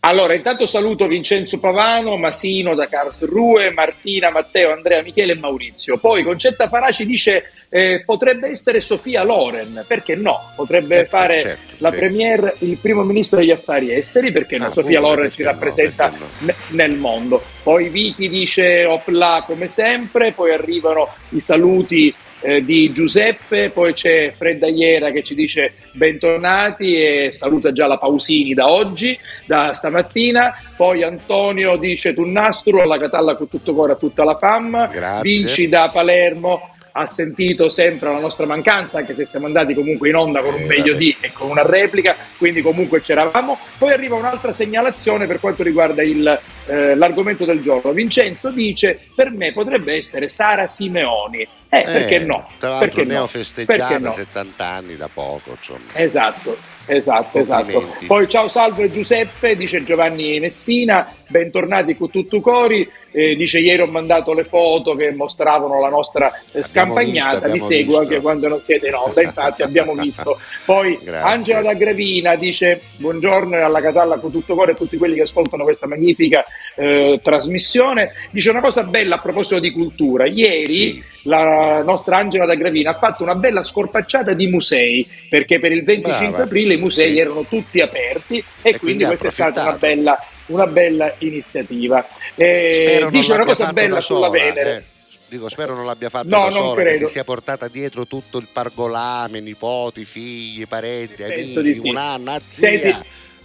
Allora, intanto saluto Vincenzo Pavano, Masino da Karlsruhe, Martina, Matteo, Andrea, Michele e Maurizio. Poi Concetta Faraci dice eh, potrebbe essere Sofia Loren, perché no? Potrebbe Certo, fare certo, la sì. premier il primo ministro degli affari esteri, perché no? Ah, Sofia pure, Loren ci no, rappresenta perché no. ne- nel mondo. Poi Vicky dice opla come sempre, poi arrivano i saluti eh, di Giuseppe, poi c'è Fredda Iera che ci dice bentornati e saluta già la Pausini da oggi, da stamattina, poi Antonio dice tu nastro alla Catalla con tutto cuore a tutta la fam, Grazie. Vinci da Palermo ha sentito sempre la nostra mancanza, anche se siamo andati comunque in onda con un Eh, meglio di e con una replica, quindi comunque c'eravamo. Poi arriva un'altra segnalazione per quanto riguarda il, eh, l'argomento del giorno. Vincenzo dice: Per me potrebbe essere Sara Simeoni. Eh, perché no? Tra l'altro Perché ne no? ho festeggiata no? 70 anni da poco, insomma. Esatto, esatto, esatto. Poi ciao salve Giuseppe, dice Giovanni Messina, bentornati con tutto cori. Eh, dice ieri ho mandato le foto che mostravano la nostra eh, scampagnata, visto, vi seguo visto. anche quando non siete in onda, infatti abbiamo visto. Poi Grazie. Angela da Gravina dice buongiorno alla Catalla con tutto cuore a tutti quelli che ascoltano questa magnifica eh, trasmissione. Dice una cosa bella a proposito di cultura. Ieri Sì. La nostra Angela da Gravina ha fatto una bella scorpacciata di musei perché per il 25 Brava. aprile i musei Sì. erano tutti aperti e, E quindi, quindi questa è stata una bella, una bella iniziativa. Eh, dice una cosa bella sulla sola, Venere. eh. Dico, spero non l'abbia fatto No, da sola, che si sia portata dietro tutto il pargolame, nipoti, figli, parenti, Penso amici, sì. un anno, a zia. Senti-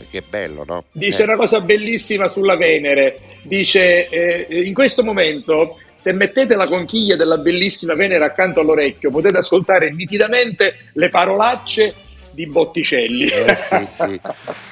Che bello, no? Dice Eh. una cosa bellissima sulla Venere. Dice: eh, In questo momento, se mettete la conchiglia della bellissima Venere accanto all'orecchio, potete ascoltare nitidamente le parolacce di Botticelli. Eh sì, sì.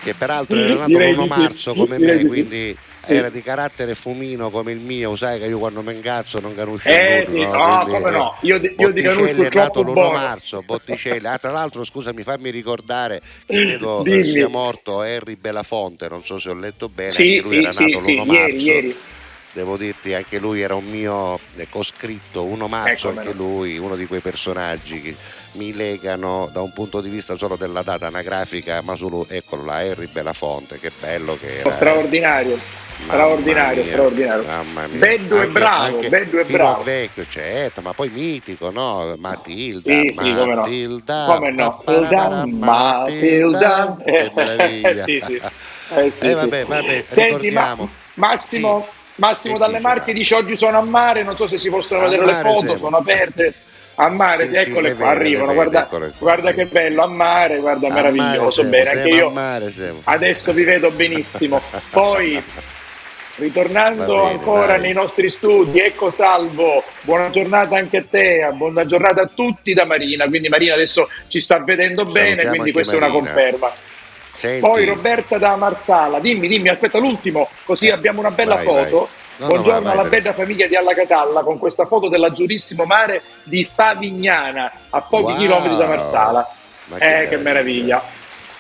Che peraltro era nato Direi l'1 di sì. marzo come me, quindi era di carattere fumino come il mio, sai che io quando mi ingazzo non canuscio Eh, nulla, sì, no? no, come eh, no, io di- io di Botticelli Canuscio è nato troppo l'1 buono. marzo, Botticelli. Ah, tra l'altro, scusami, fammi ricordare che credo eh, Dimmi. sia morto Harry Belafonte, non so se ho letto bene, Sì, lui sì, era nato sì, l'1 ieri, marzo. ieri. Devo dirti, anche lui era un mio eh, coscritto, 1 marzo, come anche lui, uno di quei personaggi che mi legano da un punto di vista solo della data anagrafica, ma solo, eccolo là, Harry Belafonte, che bello che era. straordinario. Mamma Straordinario, mia, straordinario. Mamma mia. E Anche- bravo, anche bello e fino bravo. vecchio, certo, ma poi mitico, no? Matilda, Sì, sì, come no. Matilda, Come no? papparapara, Matilda. Che meraviglia. sì, sì. Eh, sì, Eh, vabbè, vabbè, Senti, ricordiamo. Ma- Massimo, Massimo dalle Marche Massimo? dice oggi sono a mare, non so se si possono A vedere le foto, siamo. sono aperte. A mare, Sì, eccole le qua, vede, arrivano, guarda, vede, eccole qua, guarda sì. che bello, a mare, guarda, A meraviglioso, mare bene, anche io mare adesso vi vedo benissimo. Poi, ritornando bene, ancora dai. nei nostri studi, ecco Salvo, buona giornata anche a te, buona giornata a tutti da Marina, quindi Marina adesso ci sta vedendo bene, Salutiamo quindi anche questa è una Marina. conferma. Senti, Poi Roberta da Marsala, dimmi, dimmi, aspetta l'ultimo, così Eh, abbiamo una bella vai, foto. vai. No, no, Buongiorno vai, vai, alla bella famiglia di Alla Catalla con questa foto dell'azzurrissimo mare di Favignana, a pochi Wow. chilometri da Marsala. Ma eh, che che meraviglia.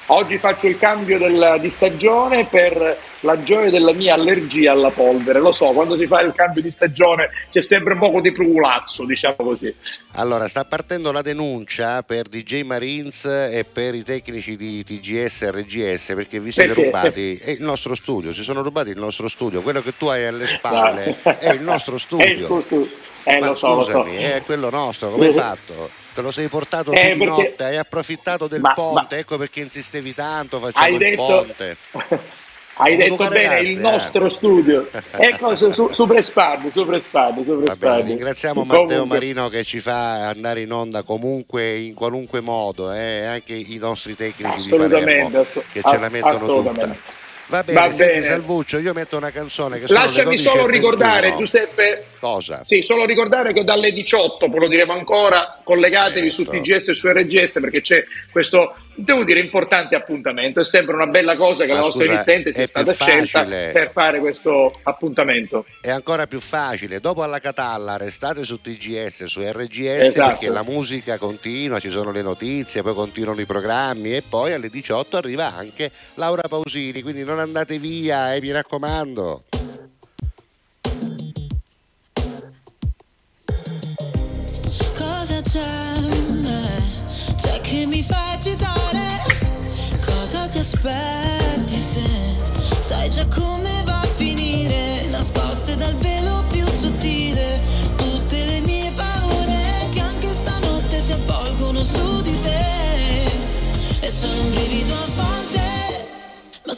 Oggi faccio il cambio del- di stagione per la gioia della mia allergia alla polvere. Lo so, quando si fa il cambio di stagione c'è sempre un poco di prulazzo, diciamo così. Allora, sta partendo la denuncia per DJ Marines e per i tecnici di TGS e RGS perché vi siete Perché? rubati è il nostro studio, si sono rubati il nostro studio, quello che tu hai alle spalle è il nostro studio. È il tuo studio. Eh, Ma lo so, lo so. scusami, è quello nostro, come hai fatto? Te lo sei portato Eh, di perché- notte, hai approfittato del Ma- ponte, ma- ecco perché insistevi tanto, facciamo Hai il detto, ponte. hai detto bene, il eh. nostro studio. Ecco, su, su, su Prespad, su Prespad, su Va bene, Prespad. ringraziamo Matteo Comunque- Marino che ci fa andare in onda comunque in qualunque modo, eh, anche i nostri tecnici di Palermo che ce la mettono tutta. Va bene, Va senti bene. Salvuccio, io metto una canzone che Lasciami 12 e solo 21. ricordare, Giuseppe, Cosa? Sì, solo ricordare che dalle 18, poi lo diremo ancora, collegatevi su Certo. TGS e su RGS perché c'è questo, devo dire, importante appuntamento. È sempre una bella cosa che Ma la nostra scusa, emittente sia stata scelta per fare questo appuntamento. È ancora più facile, dopo alla Catalla restate su TGS, su RGS Esatto. perché la musica continua, ci sono le notizie, poi continuano i programmi e poi alle 18 arriva anche Laura Pausini, quindi non andate via, eh, mi raccomando. Cosa c'è? C'è che mi fa agitare? Cosa ti aspetti se sai già come va a finire? Nascoste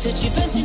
se ci pensi il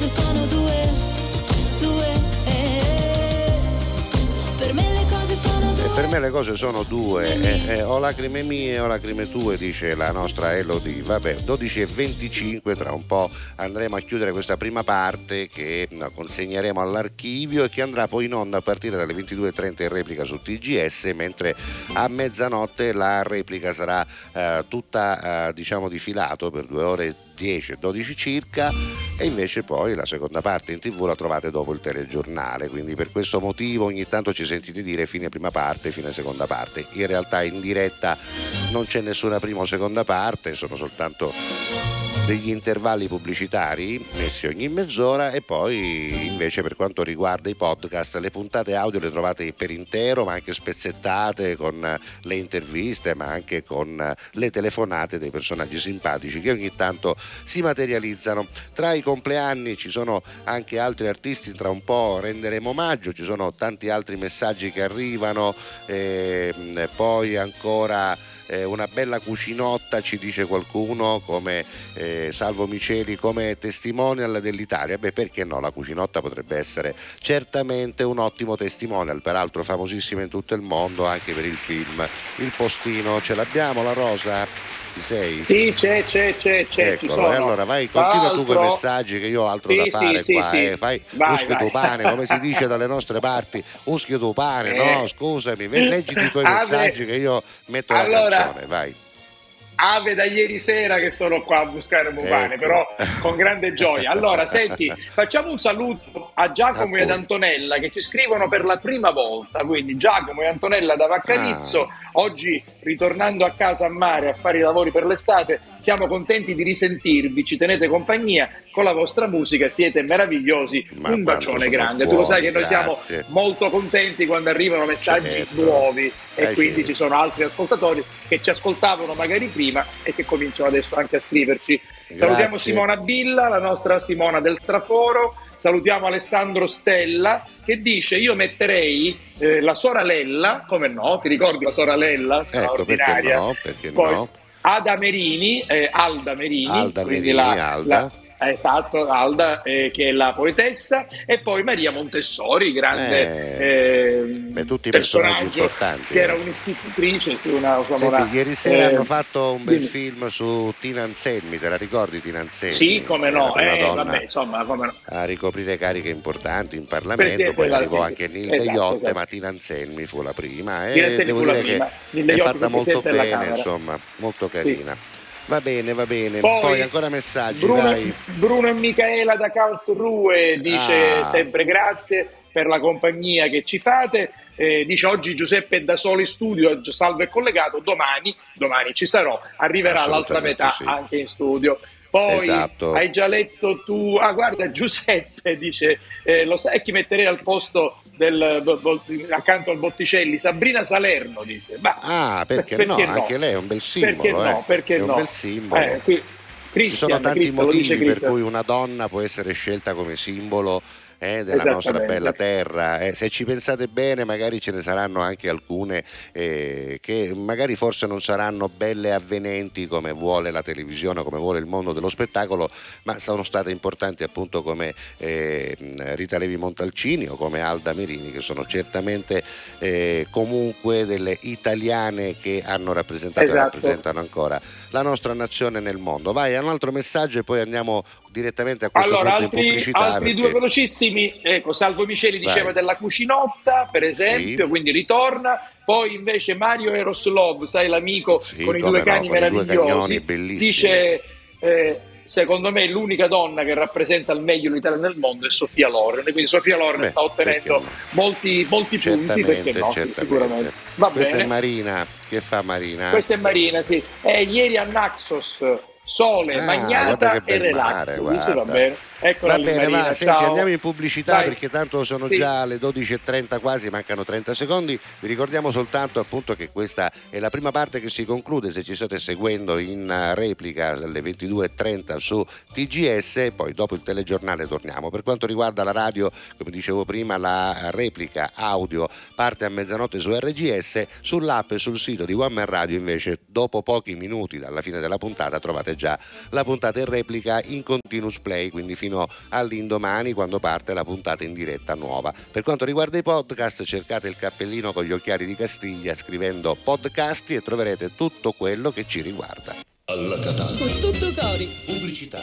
Le cose sono due, due. eh. Per me le cose sono E due. per me le cose sono due, eh, eh, o lacrime mie o lacrime tue, dice la nostra Elodie. Vabbè, 12 e 25, tra un po' andremo a chiudere questa prima parte che consegneremo all'archivio e che andrà poi in onda a partire dalle 22.30 in replica su TGS, mentre a mezzanotte la replica sarà eh, tutta eh, diciamo di filato per due ore 10 e 12 circa e invece poi la seconda parte in tv la trovate dopo il telegiornale. Quindi per questo motivo ogni tanto ci sentite dire fine prima parte fine seconda parte. In realtà in diretta non c'è nessuna prima o seconda parte sono soltanto degli intervalli pubblicitari messi ogni mezz'ora e poi invece per quanto riguarda i podcast le puntate audio le trovate per intero ma anche spezzettate con le interviste ma anche con le telefonate dei personaggi simpatici che ogni tanto si materializzano. Tra i compleanni ci sono anche altri artisti, tra un po' renderemo omaggio, ci sono tanti altri messaggi che arrivano, eh, poi ancora eh, una bella cucinotta ci dice qualcuno come eh, Salvo Miceli come testimonial dell'Italia. Beh perché no? La cucinotta potrebbe essere certamente un ottimo testimonial peraltro famosissima in tutto il mondo anche per il film Il Postino. Ce l'abbiamo la Rosa? Ci sei? Sì, c'è, c'è, c'è, c'è. Eccolo, allora vai, continua tu con i messaggi che io ho altro sì, da fare sì, qua. sì, eh. Fai vai, uschio vai. tuo pane, come si dice dalle nostre parti, uschio tuo pane, Eh. no? Scusami, leggiti i tuoi messaggi che io metto la Allora- canzone, vai. Ave da ieri sera che sono qua a buscare un pane, Ecco. però con grande gioia. Allora, senti, facciamo un saluto a Giacomo A e ad voi. Antonella che ci scrivono per la prima volta. Quindi Giacomo e Antonella da Vaccarizzo, Ah. oggi ritornando a casa a mare a fare i lavori per l'estate, siamo contenti di risentirvi, ci tenete compagnia con la vostra musica, siete meravigliosi. Ma un bacione grande. tu lo sai che noi siamo grazie. molto contenti quando arrivano messaggi Certo. nuovi e Eh, quindi sì. ci sono altri ascoltatori che ci ascoltavano magari prima e che cominciano adesso anche a scriverci. Salutiamo Grazie. Simona Billa, la nostra Simona del Traforo. Salutiamo Alessandro Stella che dice io metterei eh, la soralella, come no, ti ricordi la soralella Ecco, perché straordinaria? no, perché Poi no. Ada Merini, eh, Alda Merini, Alda Merini, la- Alda. la- Esatto, Alda, eh, che è la poetessa, e poi Maria Montessori, grande Eh, eh, beh, tutti personaggi importanti, che era eh. un'istitutrice. sì, una, insomma, Senti, ieri sera eh, hanno fatto un bel dimmi. film su Tina Anselmi, te la ricordi Tina Anselmi? Sì, come no, eh, prima vabbè, insomma, come no. a ricoprire cariche importanti in Parlamento, Presidente poi arrivò sì, anche Nilde esatto, Iotte, esatto. ma Tina Anselmi fu la prima e devo dire prima. che Nilde è fatta molto bene, insomma, molto carina. Va bene, va bene. Poi, Poi, ancora messaggi, Bruno. Bruno e Michaela da Karlsruhe dice Ah. sempre grazie per la compagnia che ci fate. Eh, dice oggi Giuseppe è da solo in studio, salvo è collegato, domani, domani ci sarò, arriverà l'altra metà sì. anche in studio. Poi Esatto. hai già letto tu, ah guarda Giuseppe dice, eh, lo sai chi metterei al posto del, accanto al Botticelli? Sabrina Salerno dice. Ma, Ah, perché, no? Anche lei è un bel simbolo. Perché no? eh. Perché è un no? bel simbolo. Eh, qui- Ci sono tanti dice motivi per cui una donna può essere scelta come simbolo eh, della nostra bella terra. Eh, se ci pensate bene, magari ce ne saranno anche alcune eh, che magari forse non saranno belle e avvenenti come vuole la televisione, come vuole il mondo dello spettacolo, ma sono state importanti appunto come eh, Rita Levi Montalcini o come Alda Merini, che sono certamente eh, comunque delle italiane che hanno rappresentato e Esatto. rappresentano ancora la nostra nazione nel mondo. Vai a un altro messaggio e poi andiamo direttamente a questo Allora, punto in altri, pubblicità. altri perché- due velocissimi, ecco, Salvo Miceli diceva Vai. della cucinotta, per esempio, Sì. quindi ritorna. Poi invece Mario Eroslov, sai l'amico Sì, con i due no, cani due meravigliosi, bellissimi. dice eh, secondo me l'unica donna che rappresenta al meglio l'Italia nel mondo è Sofia Loren, quindi Sofia Loren Beh, sta ottenendo molti, molti punti, perché no, sicuramente. Va Questa bene. è Marina. Che fa Marina? Questa è Marina, sì. Eh, ieri a Naxos, sole, Ah, magnata e relax. mare, Dice, guarda. va bene. Eccola Va bene, Marina, va, senti, andiamo in pubblicità Vai. perché tanto sono Sì. già le 12.30 quasi, mancano 30 secondi. Vi ricordiamo soltanto appunto che questa è la prima parte che si conclude se ci state seguendo in eh, replica alle 22.30 su TGS e poi dopo il telegiornale torniamo. Per quanto riguarda la radio, come dicevo prima, la replica audio parte a mezzanotte su RGS, sull'app e sul sito di One Man Radio invece dopo pochi minuti dalla fine della puntata trovate già la puntata in replica in continuous play, quindi fino all'indomani quando parte la puntata in diretta nuova. Per quanto riguarda i podcast, cercate il cappellino con gli occhiali di Castiglia scrivendo podcasti e troverete tutto quello che ci riguarda. Alla Catalla. Con tutto cori. Pubblicità.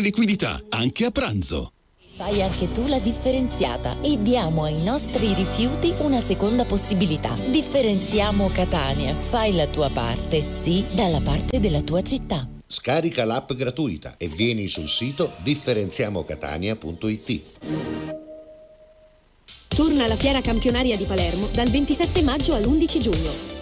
liquidità, anche a pranzo. Fai anche tu la differenziata e diamo ai nostri rifiuti una seconda possibilità. Differenziamo Catania. Fai la tua parte, sì, dalla parte della tua città. Scarica l'app gratuita e vieni sul sito differenziamocatania.it. Torna la fiera campionaria di Palermo dal 27 maggio all'11 giugno.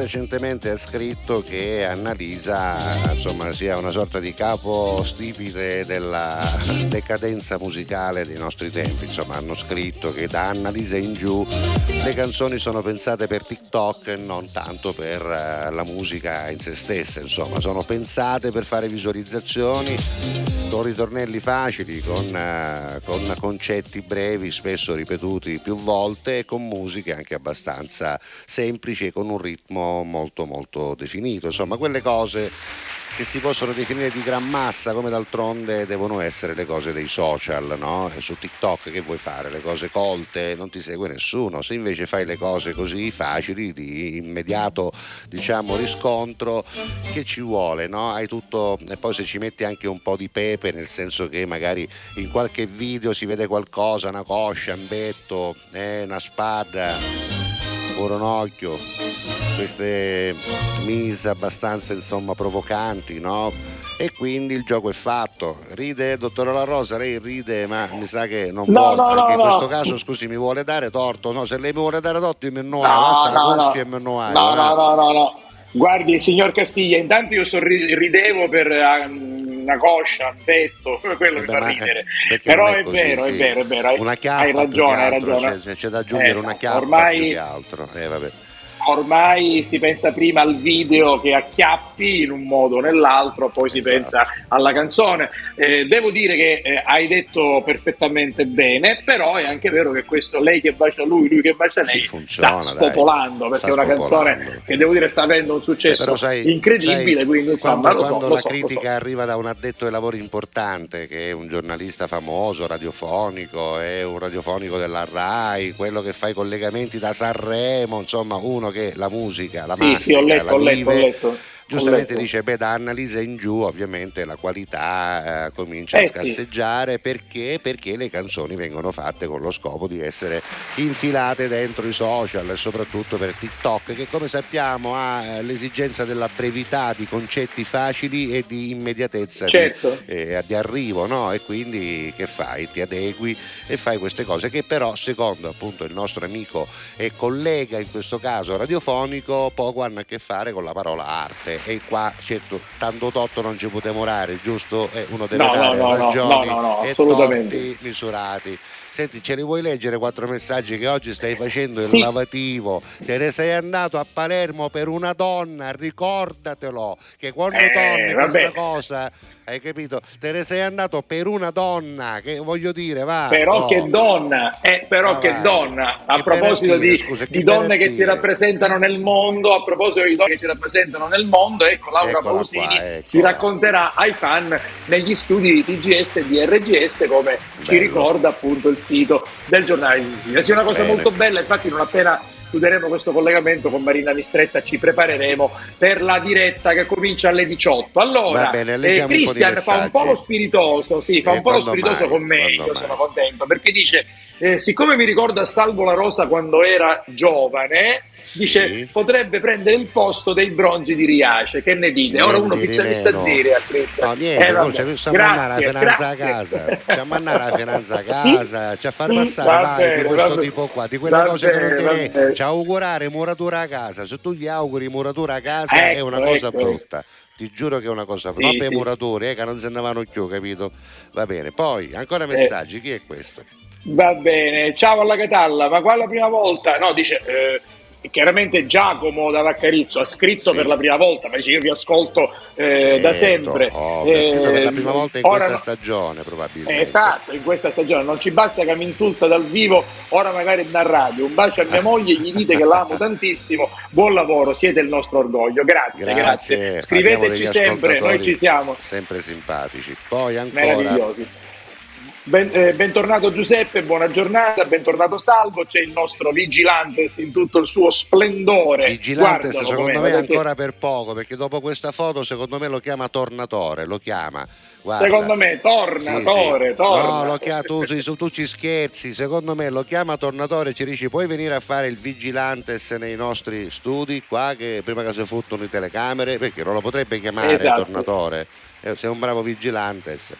Recentemente ha scritto che Annalisa insomma, sia una sorta di capo stipite della decadenza musicale dei nostri tempi. Insomma, hanno scritto che da Annalisa in giù le canzoni sono pensate per TikTok e non tanto per eh, la musica in se stessa. Insomma, sono pensate per fare visualizzazioni con ritornelli facili, con, eh, con concetti brevi, spesso ripetuti più volte e con musiche anche abbastanza semplici e con un ritmo molto molto definito. Insomma, quelle cose che si possono definire di gran massa, come d'altronde devono essere le cose dei social, no? Su TikTok che vuoi fare? Le cose colte, non ti segue nessuno. Se invece fai le cose così facili, di immediato diciamo riscontro, che ci vuole, no? Hai tutto e poi se ci metti anche un po' di pepe, nel senso che magari in qualche video si vede qualcosa, una coscia, un betto, eh, una spada, un occhio, queste mise abbastanza insomma provocanti, no? E quindi il gioco è fatto. Ride, dottore La Rosa, lei ride, ma mi sa che non No, può. no, no, in questo caso, scusi, mi vuole dare torto? No, se lei mi vuole dare torto, io mi annoio, No, passa no, la no. e mi annoio. No, eh. no, no, no, no. Guardi, signor Castiglia, intanto io sorri- ridevo per ah, una coscia, un petto, quello Eh beh, fa ma- ridere. Però non è, così, vero, sì. è vero, è vero. Hai, Una chiappa hai che ragione, hai ragione. C'è, c'è da aggiungere una Esatto, chiappa ormai- più che altro. Eh, vabbè. Ormai si pensa prima al video che acchiappi in un modo o nell'altro, poi si Esatto. pensa alla canzone. Eh, devo dire che eh, hai detto perfettamente bene, però è anche vero che questo lei che bacia lui, lui che bacia lei, Sì, funziona, sta dai. spopolando perché Sta è una spopolando. canzone che devo dire sta avendo un Eh, successo però sai, incredibile. sai, quindi insomma, quando, so, quando lo la so, lo so. critica arriva da un addetto ai lavori importante che è un giornalista famoso, radiofonico, è un radiofonico della RAI, quello che fa i collegamenti da Sanremo, insomma uno che la musica, la Sì, mastica, sì, ho letto, la ho letto, ho letto. Giustamente dice beh da Annalisa in giù ovviamente la qualità eh, comincia a Eh, sì. scasseggiare perché? perché le canzoni vengono fatte con lo scopo di essere infilate dentro i social e soprattutto per TikTok che come sappiamo ha eh, l'esigenza della brevità di concetti facili e di immediatezza di- Certo. eh, di arrivo no? e quindi che fai? Ti adegui e fai queste cose che però secondo appunto il nostro amico e collega in questo caso radiofonico poco hanno a che fare con la parola arte e qua certo tanto totto non ci può demorare giusto? Eh, uno deve No, dare no, no, ragioni no, no, no, e assolutamente. misurati Senti, ce li vuoi leggere quattro messaggi che oggi stai facendo il Sì. lavativo? Te ne sei andato a Palermo per una donna, ricordatelo che quando Eh, torni vabbè. questa cosa, hai capito? Te ne sei andato per una donna, che voglio dire, va. Però no. che donna, eh, però Ah, che vai. donna, a Che proposito di, scusa, di donne che si rappresentano nel mondo, a proposito di donne che si rappresentano nel mondo, ecco Laura Eccola Pausini qua, si racconterà ai fan negli studi di TGS e di RGS come ci Bello. ricorda appunto il sito del giornale di Sicilia. Sì, è una cosa Bene. molto bella, infatti non appena chiuderemo questo collegamento con Marina Mistretta ci prepareremo per la diretta che comincia alle 18. Allora, bene, eh, leggiamo un fa un po' lo spiritoso, sì, fa Eh, un po' lo spiritoso mai, con me, io mai. sono contento perché dice eh, siccome mi ricorda Salvo la Rosa quando era giovane dice potrebbe prendere il posto dei bronzi di Riace che ne dite? ora uno Niente che ci ha di messo a dire a Cristian No, niente, Eh, no, vabbè. ci possiamo mandare la finanza a casa, ci a mandare la finanza a casa, ci a far passare Va vai, bene, di questo bene. tipo qua, di quelle cose che non bene, ti va ne... bene. ci augurare muratura a casa, se tu gli auguri muratura a casa è Ecco, una cosa ecco. brutta. Ti giuro che è una cosa brutta. Sì, non per sì. muratori, eh, che non se ne vanno più, capito? Va bene. Poi, Eh. ancora messaggi, chi è questo? Va bene, ciao alla Catalla, ma qua è la prima volta? No, dice eh, chiaramente Giacomo da Vaccarizzo ha scritto Sì. per la prima volta, ma io vi ascolto eh, Certo, da sempre. ovvio, è scritto per la Eh, prima volta in questa no- stagione, probabilmente. Esatto, in questa stagione non ci basta che mi insulta dal vivo, ora magari da radio. Un bacio a mia moglie, gli dite che l'amo tantissimo. Buon lavoro, siete il nostro orgoglio. Grazie, grazie. Grazie, Scriveteci sempre, noi ci siamo. Sempre simpatici. Poi ancora Meravigliosi. Ben- eh, bentornato Giuseppe, buona giornata, bentornato Salvo, c'è il nostro Vigilantes in tutto il suo splendore. Vigilantes Guardalo secondo me ancora per poco perché dopo questa foto secondo me lo chiama Tornatore lo chiama Guarda. Secondo me torna, Sì, sì. Torna. no lo chiama tu, sì, tu ci scherzi secondo me lo chiama Tornatore e ci dici puoi venire a fare il Vigilantes nei nostri studi qua che prima che si fottono le telecamere perché non lo potrebbe chiamare Esatto. Tornatore Eh, sei un bravo Vigilantes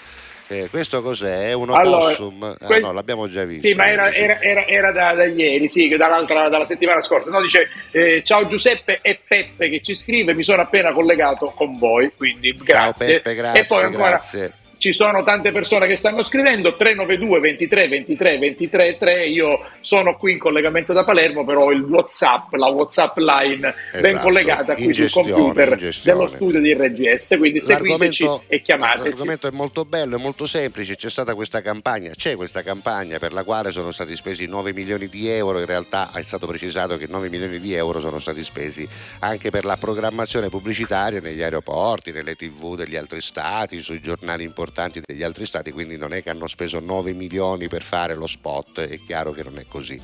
Eh, questo cos'è? È un Allora, opossum? Ah, que- no, l'abbiamo già visto. Sì, ma era, era- era- era da, da ieri, sì, dall'altra, dalla settimana scorsa. No, dice eh, ciao Giuseppe e Peppe che ci scrive, mi sono appena collegato con voi, quindi Ciao grazie. Peppe, grazie, e poi ancora grazie. Ci sono tante persone che stanno scrivendo 392 23 23 23 3 io sono qui in collegamento da Palermo però il whatsapp la whatsapp line ben Esatto, collegata in qui gestione, sul computer dello studio di RGS quindi seguiteci e chiamateci l'argomento è molto bello, è molto semplice, c'è stata questa campagna, c'è questa campagna per la quale sono stati spesi 9 milioni di euro, in realtà è stato precisato che 9 milioni di euro sono stati spesi anche per la programmazione pubblicitaria negli aeroporti, nelle tv degli altri stati, sui giornali importanti degli altri stati, quindi non è che hanno speso 9 milioni per fare lo spot, è chiaro che non è così.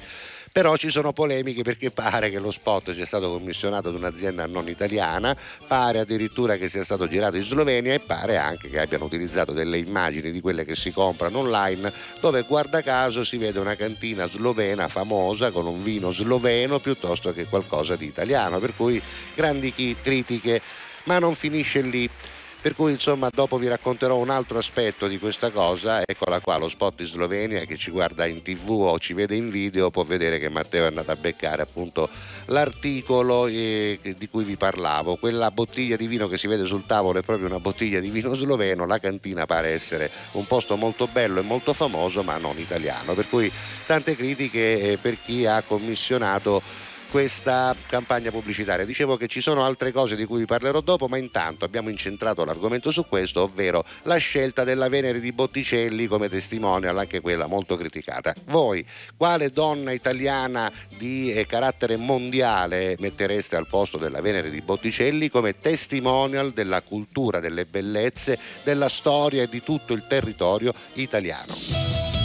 Però ci sono polemiche perché pare che lo spot sia stato commissionato ad un'azienda non italiana, pare addirittura che sia stato girato in Slovenia e pare anche che abbiano utilizzato delle immagini di quelle che si comprano online dove guarda caso si vede una cantina slovena famosa con un vino sloveno piuttosto che qualcosa di italiano, per cui grandi critiche, ma non finisce lì. Per cui insomma dopo vi racconterò un altro aspetto di questa cosa, eccola qua lo spot in Slovenia che ci guarda in tv o ci vede in video può vedere che Matteo è andato a beccare appunto l'articolo eh, di cui vi parlavo, quella bottiglia di vino che si vede sul tavolo è proprio una bottiglia di vino sloveno, la cantina pare essere un posto molto bello e molto famoso ma non italiano, per cui tante critiche eh, per chi ha commissionato questa campagna pubblicitaria. Dicevo che ci sono altre cose di cui vi parlerò dopo, ma intanto abbiamo incentrato l'argomento su questo, ovvero la scelta della Venere di Botticelli come testimonial, anche quella molto criticata. Voi, quale donna italiana di eh, carattere mondiale mettereste al posto della Venere di Botticelli come testimonial della cultura, delle bellezze, della storia e di tutto il territorio italiano?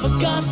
Forgot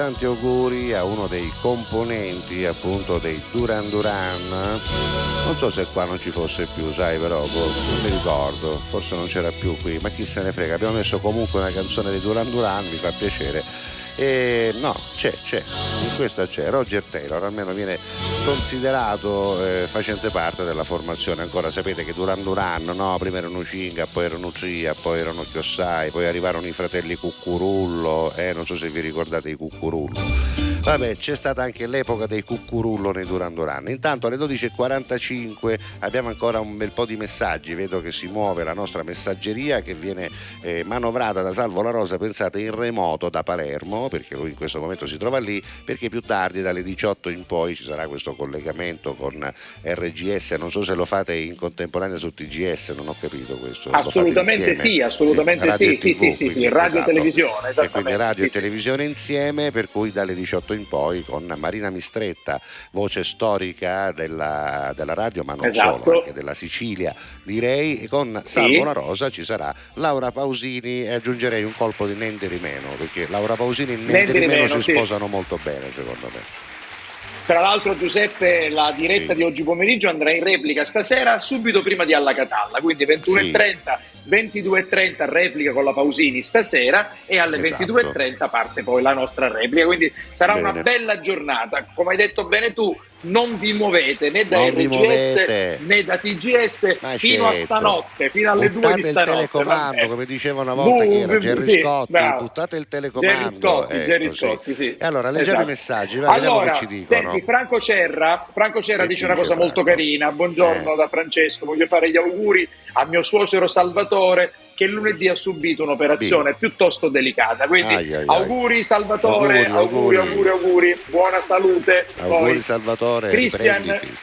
tanti auguri a uno dei componenti appunto dei Duran Duran. Non so se qua non ci fosse più, sai però, boh, non mi ricordo, forse non c'era più qui, ma chi se ne frega, abbiamo messo comunque una canzone dei Duran Duran, mi fa piacere. E no, c'è, c'è, in questa c'è, Roger Taylor almeno viene considerato eh, facente parte della formazione, ancora sapete che Duran Duran, no? prima erano Cinga, poi erano Tria, poi erano Chiossai, poi arrivarono i fratelli Cuccurullo, eh, non so se vi ricordate i Cuccurullo. Vabbè, c'è stata anche l'epoca dei Cuccurullo nei Duran Duran. Intanto alle 12.45 abbiamo ancora un bel po' di messaggi, vedo che si muove la nostra messaggeria che viene eh, manovrata da Salvo La Rosa, pensate in remoto da Palermo, perché lui in questo momento si trova lì, perché più tardi dalle 18 in poi ci sarà questo collegamento con RGS, non so se lo fate in contemporanea su TGS, non ho capito questo. Assolutamente sì, assolutamente sì, e sì, TV, sì, sì, sì, radio e esatto. televisione, E quindi esattamente, radio e sì. televisione insieme, per cui dalle 18 in poi con Marina Mistretta, voce storica della, della radio, ma non Esatto. solo, anche della Sicilia, direi, e con Salvo Sì. La Rosa ci sarà Laura Pausini e aggiungerei un colpo di Nendi Rimeno, perché Laura Pausini e Nendi Rimeno Rimeno, si sì. sposano molto bene secondo me. Tra l'altro Giuseppe, la diretta Sì. di oggi pomeriggio andrà in replica stasera subito prima di Alla Catalla, quindi 21.30, 22.30 replica con la Pausini stasera e alle Esatto. 22.30 parte poi la nostra replica, quindi sarà Bene. una bella giornata. Come hai detto bene tu, non vi muovete né da Non RGS né da TGS Ma fino a certo. stanotte, fino alle 2 Buttate di il stanotte. telecomando, vabbè. come diceva una volta chi era Bu- Gerry sì, Scotti, bravo. buttate il telecomando. Gerry Scotti, ecco, Gerry. Scotti, sì. E allora leggiamo Esatto. i messaggi, va, vediamo allora, che ci dicono. Senti, Franco Cerra, Franco Cerra Che dice una dice cosa molto Franco? carina. Buongiorno Eh. da Francesco, voglio fare gli auguri a mio suocero Salvatore che lunedì ha subito un'operazione piuttosto delicata. Quindi Ai, ai, ai. auguri Salvatore, Auguri, auguri, auguri. auguri, buona salute. Auguri Poi, Salvatore, Christian, riprenditi.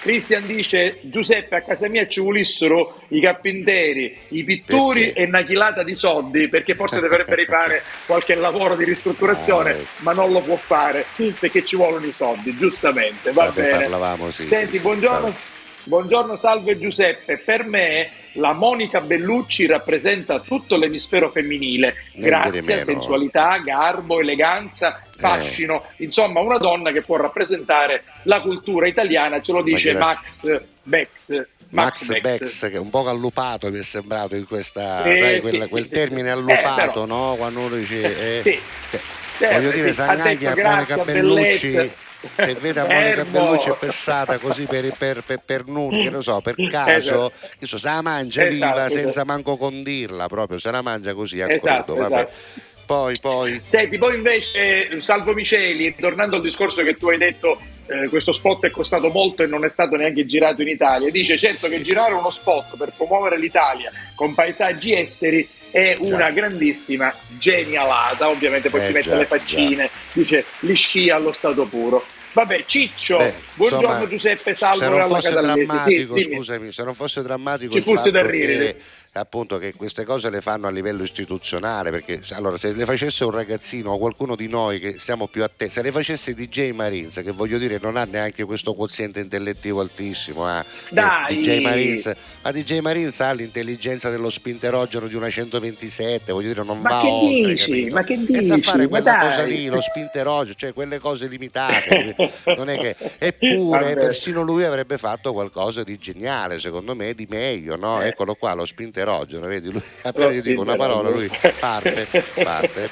Cristian dice Giuseppe a casa mia ci volessero i carpentieri, i pittori Perché? e una chilata di soldi perché forse dovrebbe rifare qualche lavoro di ristrutturazione Ah, ecco. ma non lo può fare perché ci vogliono i soldi giustamente va Vabbè, bene parlavamo, sì, senti sì, sì, buongiorno vabbè. Buongiorno, salve Giuseppe. Per me la Monica Bellucci rappresenta tutto l'emisfero femminile. Grazia, sensualità, garbo, eleganza, fascino. Insomma, una donna che può rappresentare la cultura italiana, ce lo dice la- Max Bex. Max Bex. Bex, che è un po' allupato mi è sembrato in questa, Eh, sai, quel, sì, quel sì, termine sì. allupato, Eh, no? Quando uno dice... eh, Certo, voglio dire, detto Monica Bellucci, bellezza. Se vede a Monica. Bellucci è pesciata così per, per, per, per nulla, che ne so, per caso, Esatto. che so, se la mangia Esatto, viva esatto. senza manco condirla proprio, se la mangia così a Esatto, crudo, vabbè. esatto. Poi, poi... Senti, poi invece, Salvo Miceli, tornando al discorso che tu hai detto, eh, questo spot è costato molto e non è stato neanche girato in Italia. Dice certo che girare uno spot per promuovere l'Italia con paesaggi esteri è una grandissima genialata. Ovviamente poi Eh, ci mette già, le faccine, dice li scia allo stato puro. Vabbè, Ciccio, Beh, buongiorno insomma, Giuseppe Salvo se non fosse drammatico, Sì, scusami, se non fosse drammatico Ci il fosse da ridere. che appunto che queste cose le fanno a livello istituzionale, perché allora se le facesse un ragazzino o qualcuno di noi che siamo più attenti, se le facesse DJ Marines, che voglio dire non ha neanche questo quoziente intellettivo altissimo, eh, DJ Marines, ma DJ Marines ha l'intelligenza dello spinterogeno di una 127, voglio dire non Ma va che oltre, dici? Ma che E sa dici? fare quella cosa lì, lo spinterogeno, cioè quelle cose limitate, non è che eppure persino lui avrebbe fatto qualcosa di geniale, secondo me, di meglio, no? Eh. Eccolo qua, lo eterogeno, vedi? Lui, appena gli dico una parola, lui parte, parte.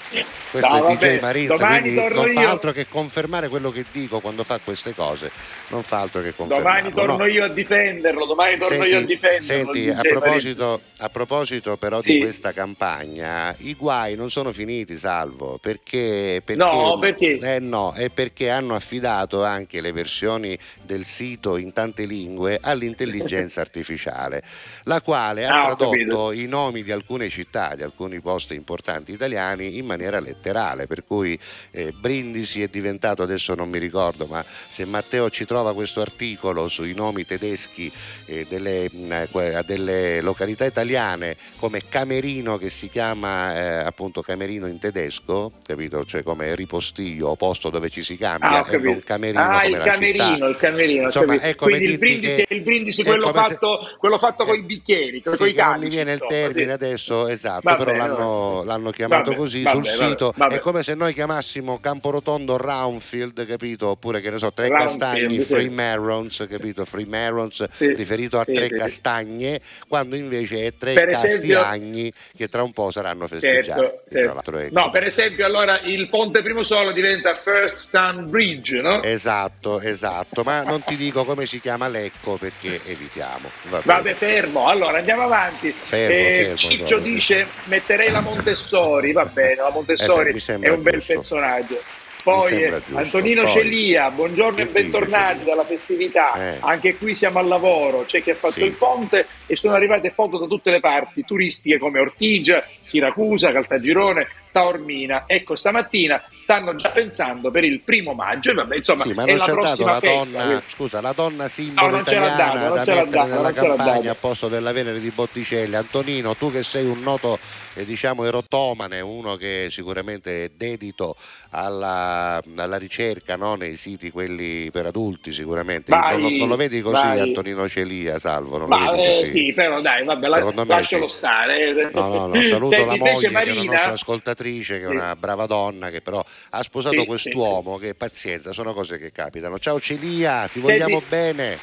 Questo No, è vabbè, DJ Marizza, quindi non fa io. altro che confermare quello che dico quando fa queste cose, non fa altro che confermarlo. Domani torno no. io a difenderlo, domani torno io a difenderlo. Senti, a proposito, a proposito però Sì. di questa campagna, i guai non sono finiti, Salvo, perché... perché No, perché? Eh no, è perché hanno affidato anche le versioni del sito in tante lingue all'intelligenza artificiale, la quale ha Ah, ho tradotto i nomi di alcune città, di alcuni posti importanti italiani in maniera letterale, per cui eh, Brindisi è diventato, adesso non mi ricordo, ma se Matteo ci trova questo articolo sui nomi tedeschi eh, delle, mh, que- delle località italiane come Camerino che si chiama eh, appunto Camerino in tedesco, capito? Cioè come ripostiglio o posto dove ci si cambia Ah, e non Camerino ah, come il la camerino, città. il camerino. Insomma, come Quindi il brindisi che- è il brindisi, quello come se- fatto, quello fatto con i bicchieri, con i non mi viene il termine sì. adesso esatto, Va però l'hanno, vabbè. l'hanno chiamato Vabbè, così vabbè, sul vabbè, sito. vabbè. È come se noi chiamassimo Camporotondo Roundfield, capito? Oppure che ne so, tre Roundfield, castagni, sì. Free Marrons, capito? Free Marrons Sì, riferito a sì, tre sì. castagne, quando invece è tre Per esempio- castiagni che tra un po' saranno festeggiati. Certo, certo. è- No, per esempio, allora il ponte primo solo diventa First Sun Bridge, no? Esatto, esatto, ma non ti dico come si chiama Lecco perché evitiamo. Va. Vabbè, fermo. Allora andiamo avanti. Fermo, Eh, fermo, Ciccio sì. dice: metterei la Montessori. Va bene, la Montessori Eh mi sembra è un bel giusto. personaggio. Poi eh. Antonino Poi- Celia, buongiorno e bentornati dalla festività. Eh. Anche qui siamo al lavoro, c'è chi ha fatto Sì. il ponte e sono arrivate foto da tutte le parti, turistiche come Ortigia, Siracusa, Caltagirone, Taormina. Ecco, stamattina stanno già pensando per il primo maggio vabbè, insomma, Sì, ma non la c'è dato la festa. donna, scusa, la donna simbolo No, italiana dato, da mettere dato, nella campagna a posto della Venere di Botticelli. Antonino, tu che sei un noto eh, diciamo erotomane, uno che sicuramente è dedito alla, alla ricerca no? nei siti quelli per adulti sicuramente. Vai, non, lo- non lo vedi così vai. Antonino Celia, Salvo? Non Ma lo vedi eh, così? sì, però dai, vabbè, la- lascialo sì. stare. No, no, no, saluto Senti, la moglie che è Marina, nostra ascoltatrice, che è una brava donna, che però ha sposato quest'uomo, che pazienza, sono cose che capitano. Ciao Celia, ti vogliamo Senti- bene.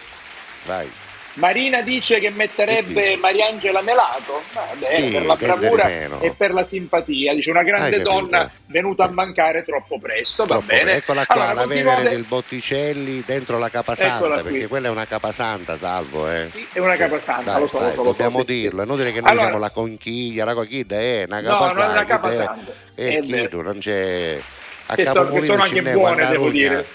Vai. Marina dice che metterebbe? Mariangela Melato Vabbè, Sì, per la bravura e per la simpatia. Dice una grande donna venuta a mancare troppo presto. Va Troppo bene. bene. Eccola qua, Allora, la continuate- Venere del Botticelli dentro la capasanta, perché quella è una capasanta, Salvo. Eh. Sì, è una capasanta, Dai, lo so, lo dai, so, lo so, dobbiamo sì, sì. dirlo, è inutile che noi Allora- diciamo la conchiglia, la conchiglia è una No, non è capasanta. una capasanta. E È chi vero. non c'è... A Che so- che sono anche ne buone, devo dire.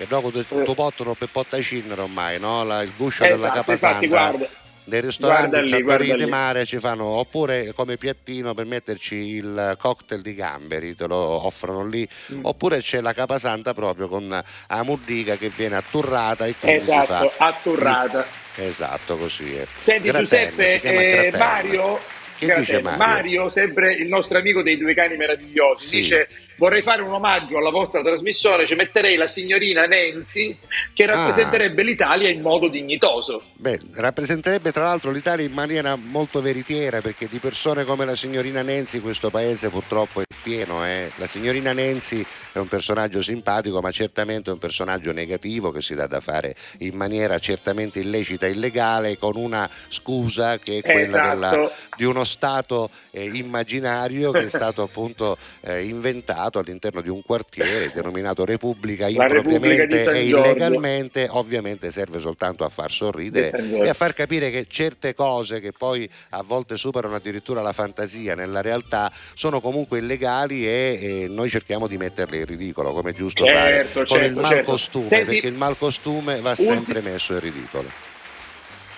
Che dopo tu, Eh. tu pottono per pottacinere ormai, no? La- il guscio Esatto, della capasanta. Nei ristoranti guarda di mare ci fanno oppure come piattino per metterci il cocktail di gamberi, te lo offrono lì, Mm. oppure c'è la capasanta proprio con la muddica che viene atturrata e quindi si Esatto, fa atturrata. Esatto, così è. Senti Giuseppe, si eh. Mario, Che dice Mario? sempre il nostro amico dei due cani meravigliosi, Sì. dice vorrei fare un omaggio alla vostra trasmissione, ci metterei la signorina Nancy che Ah. rappresenterebbe l'Italia in modo dignitoso. Beh, rappresenterebbe tra l'altro l'Italia in maniera molto veritiera perché di persone come la signorina Nenzi questo paese purtroppo è pieno. eh. La signorina Nenzi è un personaggio simpatico ma certamente è un personaggio negativo che si dà da fare in maniera certamente illecita e illegale con una scusa che è quella Esatto. della- di uno Stato eh, immaginario che è stato appunto eh, inventato all'interno di un quartiere denominato Repubblica impropriamente e illegalmente, ovviamente serve soltanto a far sorridere e a far capire che certe cose che poi a volte superano addirittura la fantasia nella realtà sono comunque illegali e, e noi cerchiamo di metterle in ridicolo come è giusto Certo, fare con certo, il certo. malcostume Senti, perché il malcostume va ulti- sempre messo in ridicolo.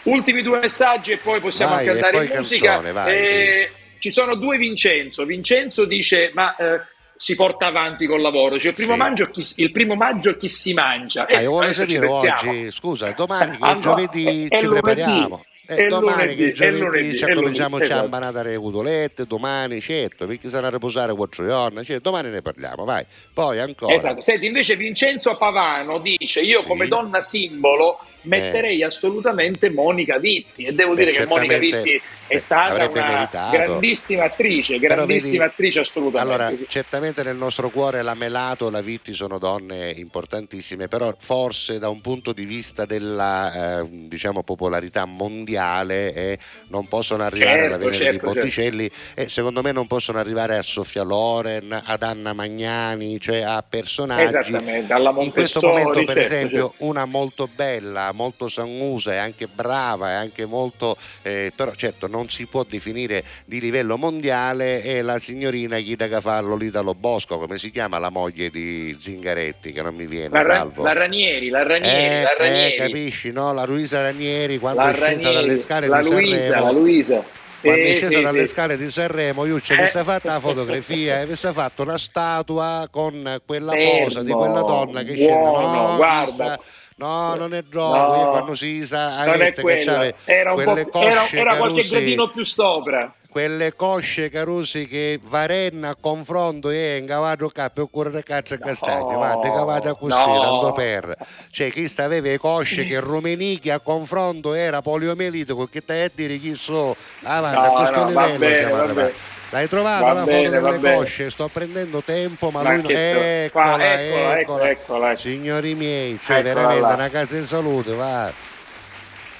Ultimi due messaggi e poi possiamo Vai, anche andare in musica. canzone, vai, Eh, Ci sono due Vincenzo. Vincenzo dice: Ma eh, si porta avanti col lavoro. Cioè, il, primo Sì. maggio chi, il primo maggio chi si mangia? Ah, io adesso ci sapere oggi, scusa, domani che è no, giovedì è- è ci lunedì. prepariamo. È Eh, domani lunedì, che è è giovedì lunedì, ci è cominciamo a esatto. impanare le cotolette, domani certo, perché sarà a riposare quattro giorni, cioè, domani ne parliamo, vai. Poi ancora. Esatto. Senti, invece Vincenzo Pavano dice: Io Sì. come donna simbolo metterei assolutamente Monica Vitti e devo Beh, dire che Monica Vitti è eh, stata una meritato. grandissima attrice, grandissima vedi, attrice assolutamente. Allora, sì. certamente nel nostro cuore la Melato la Vitti sono donne importantissime, però forse da un punto di vista della eh, diciamo popolarità mondiale eh, non possono arrivare alla Certo, Venere certo, di Botticelli e secondo me non possono arrivare a Sofia Loren, ad Anna Magnani, cioè a personaggi Esattamente, alla in questo Montessori, momento per certo, esempio certo. una molto bella, molto sangusa e anche brava e anche molto eh, però certo non si può definire di livello mondiale è la signorina Ghida Cafallo l'Italo Bosco come si chiama la moglie di Zingaretti che non mi viene La, salvo la Ranieri, la Ranieri, eh, la eh, Ranieri. capisci no? la Luisa Ranieri quando La è scesa Ranieri, dalle scale la di Luisa, Sanremo la Luisa. quando è scesa sì, dalle sì. scale di Sanremo io ci Eh. avesse fatta la fotografia e avesse fatto una statua con quella Fermo, posa di quella donna che scende buono, no, guarda. chissà, no non è droga No, quando si sa non è quello, era, un po', era, cosce era qualche gradino più sopra. quelle cosce Carusi che Varenna a confronto è in cavato capo e correre caccia a castagni ma di cavata così no. tanto per cioè chi aveva le cosce che Rumenichi a confronto era poliomelitico che stai a dire chi so avanti No, a questo no, livello bene, siamo va arrivati. bene. L'hai trovata Va la bene, foto delle bene. cosce? Sto prendendo tempo, ma, Ma lui non... Eccola, qua, eccola, eccola. eccola, eccola. Signori miei, cioè Eccola veramente là. una casa in salute, va.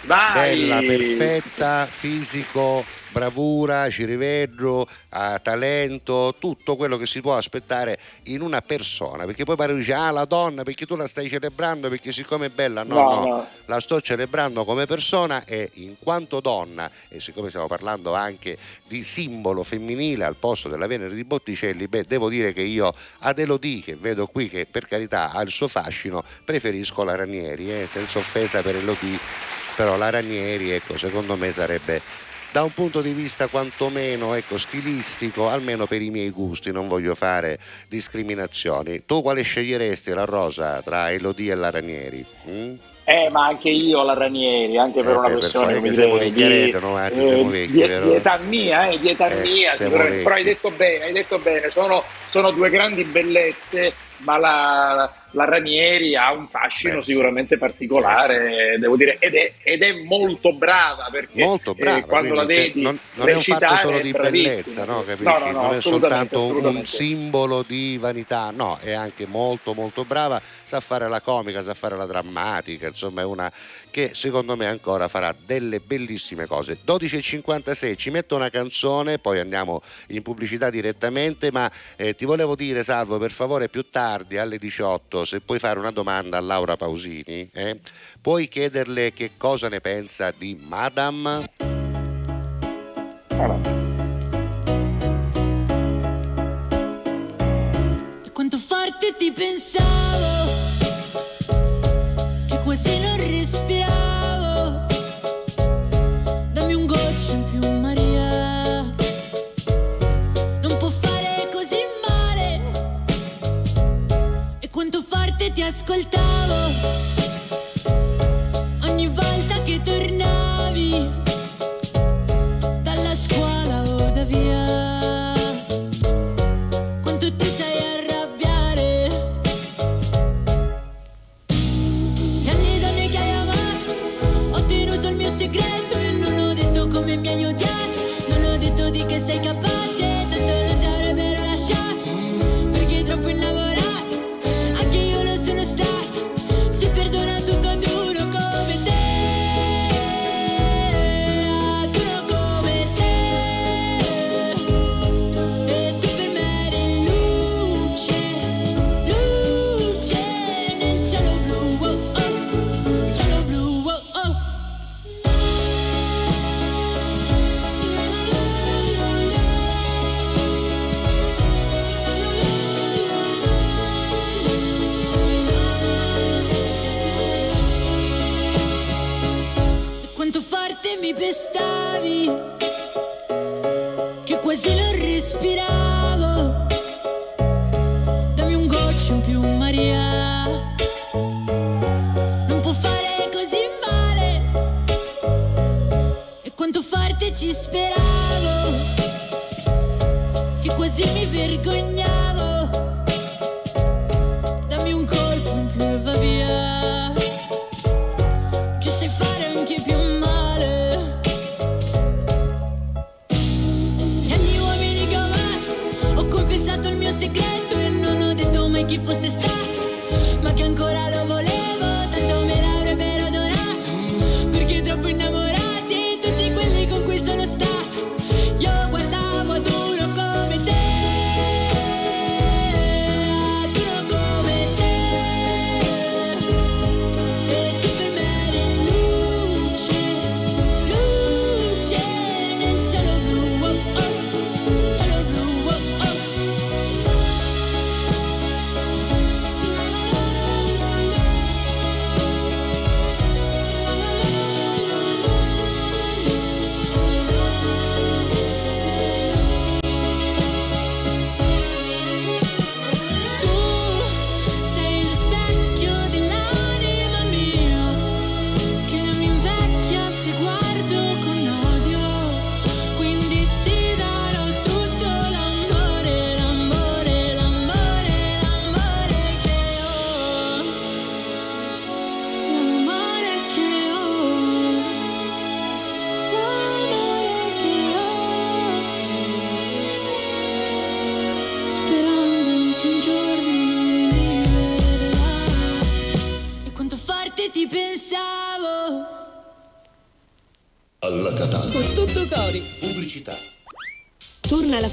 Vai. Bella, perfetta, fisico, bravura, ci rivedo, ha talento, tutto quello che si può aspettare in una persona, perché poi pare dice ah la donna perché tu la stai celebrando perché siccome è bella, no, No, no, no. la sto celebrando come persona e in quanto donna e siccome stiamo parlando anche di simbolo femminile al posto della Venere di Botticelli, beh devo dire che io ad Elodie che vedo qui che per carità ha il suo fascino, preferisco la Ranieri, eh, senza offesa per Elodie, però la Ranieri ecco secondo me sarebbe da un punto di vista quantomeno ecco, stilistico, almeno per i miei gusti, non voglio fare discriminazioni. Tu quale sceglieresti la rosa tra Elodie e la Ranieri? Mm? Eh, ma anche io la Ranieri, anche per Eh, una per questione fare come che siamo dire, vecchieretti, no, eh, di- di età mia, eh, di età Eh, mia, però hai detto bene, hai detto bene, sono, sono due grandi bellezze, ma la, la Ranieri ha un fascino Beh, sì. sicuramente particolare, devo dire, ed è, ed è molto brava perché Molto eh, brava, quando la cioè, vedi non, non è un fatto solo di bellezza, no, capisci? No, no, no, non è soltanto un simbolo di vanità, no, è anche molto molto brava, sa fare la comica, sa fare la drammatica, insomma è una che secondo me ancora farà delle bellissime cose. 12.56, ci metto una canzone, poi andiamo in pubblicità direttamente, ma eh, ti volevo dire Salvo, per favore più tardi alle 18, se puoi fare una domanda a Laura Pausini, eh, puoi chiederle che cosa ne pensa di Madame? Quanto forte ti pensavo Che quasi non respiravo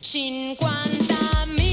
50.000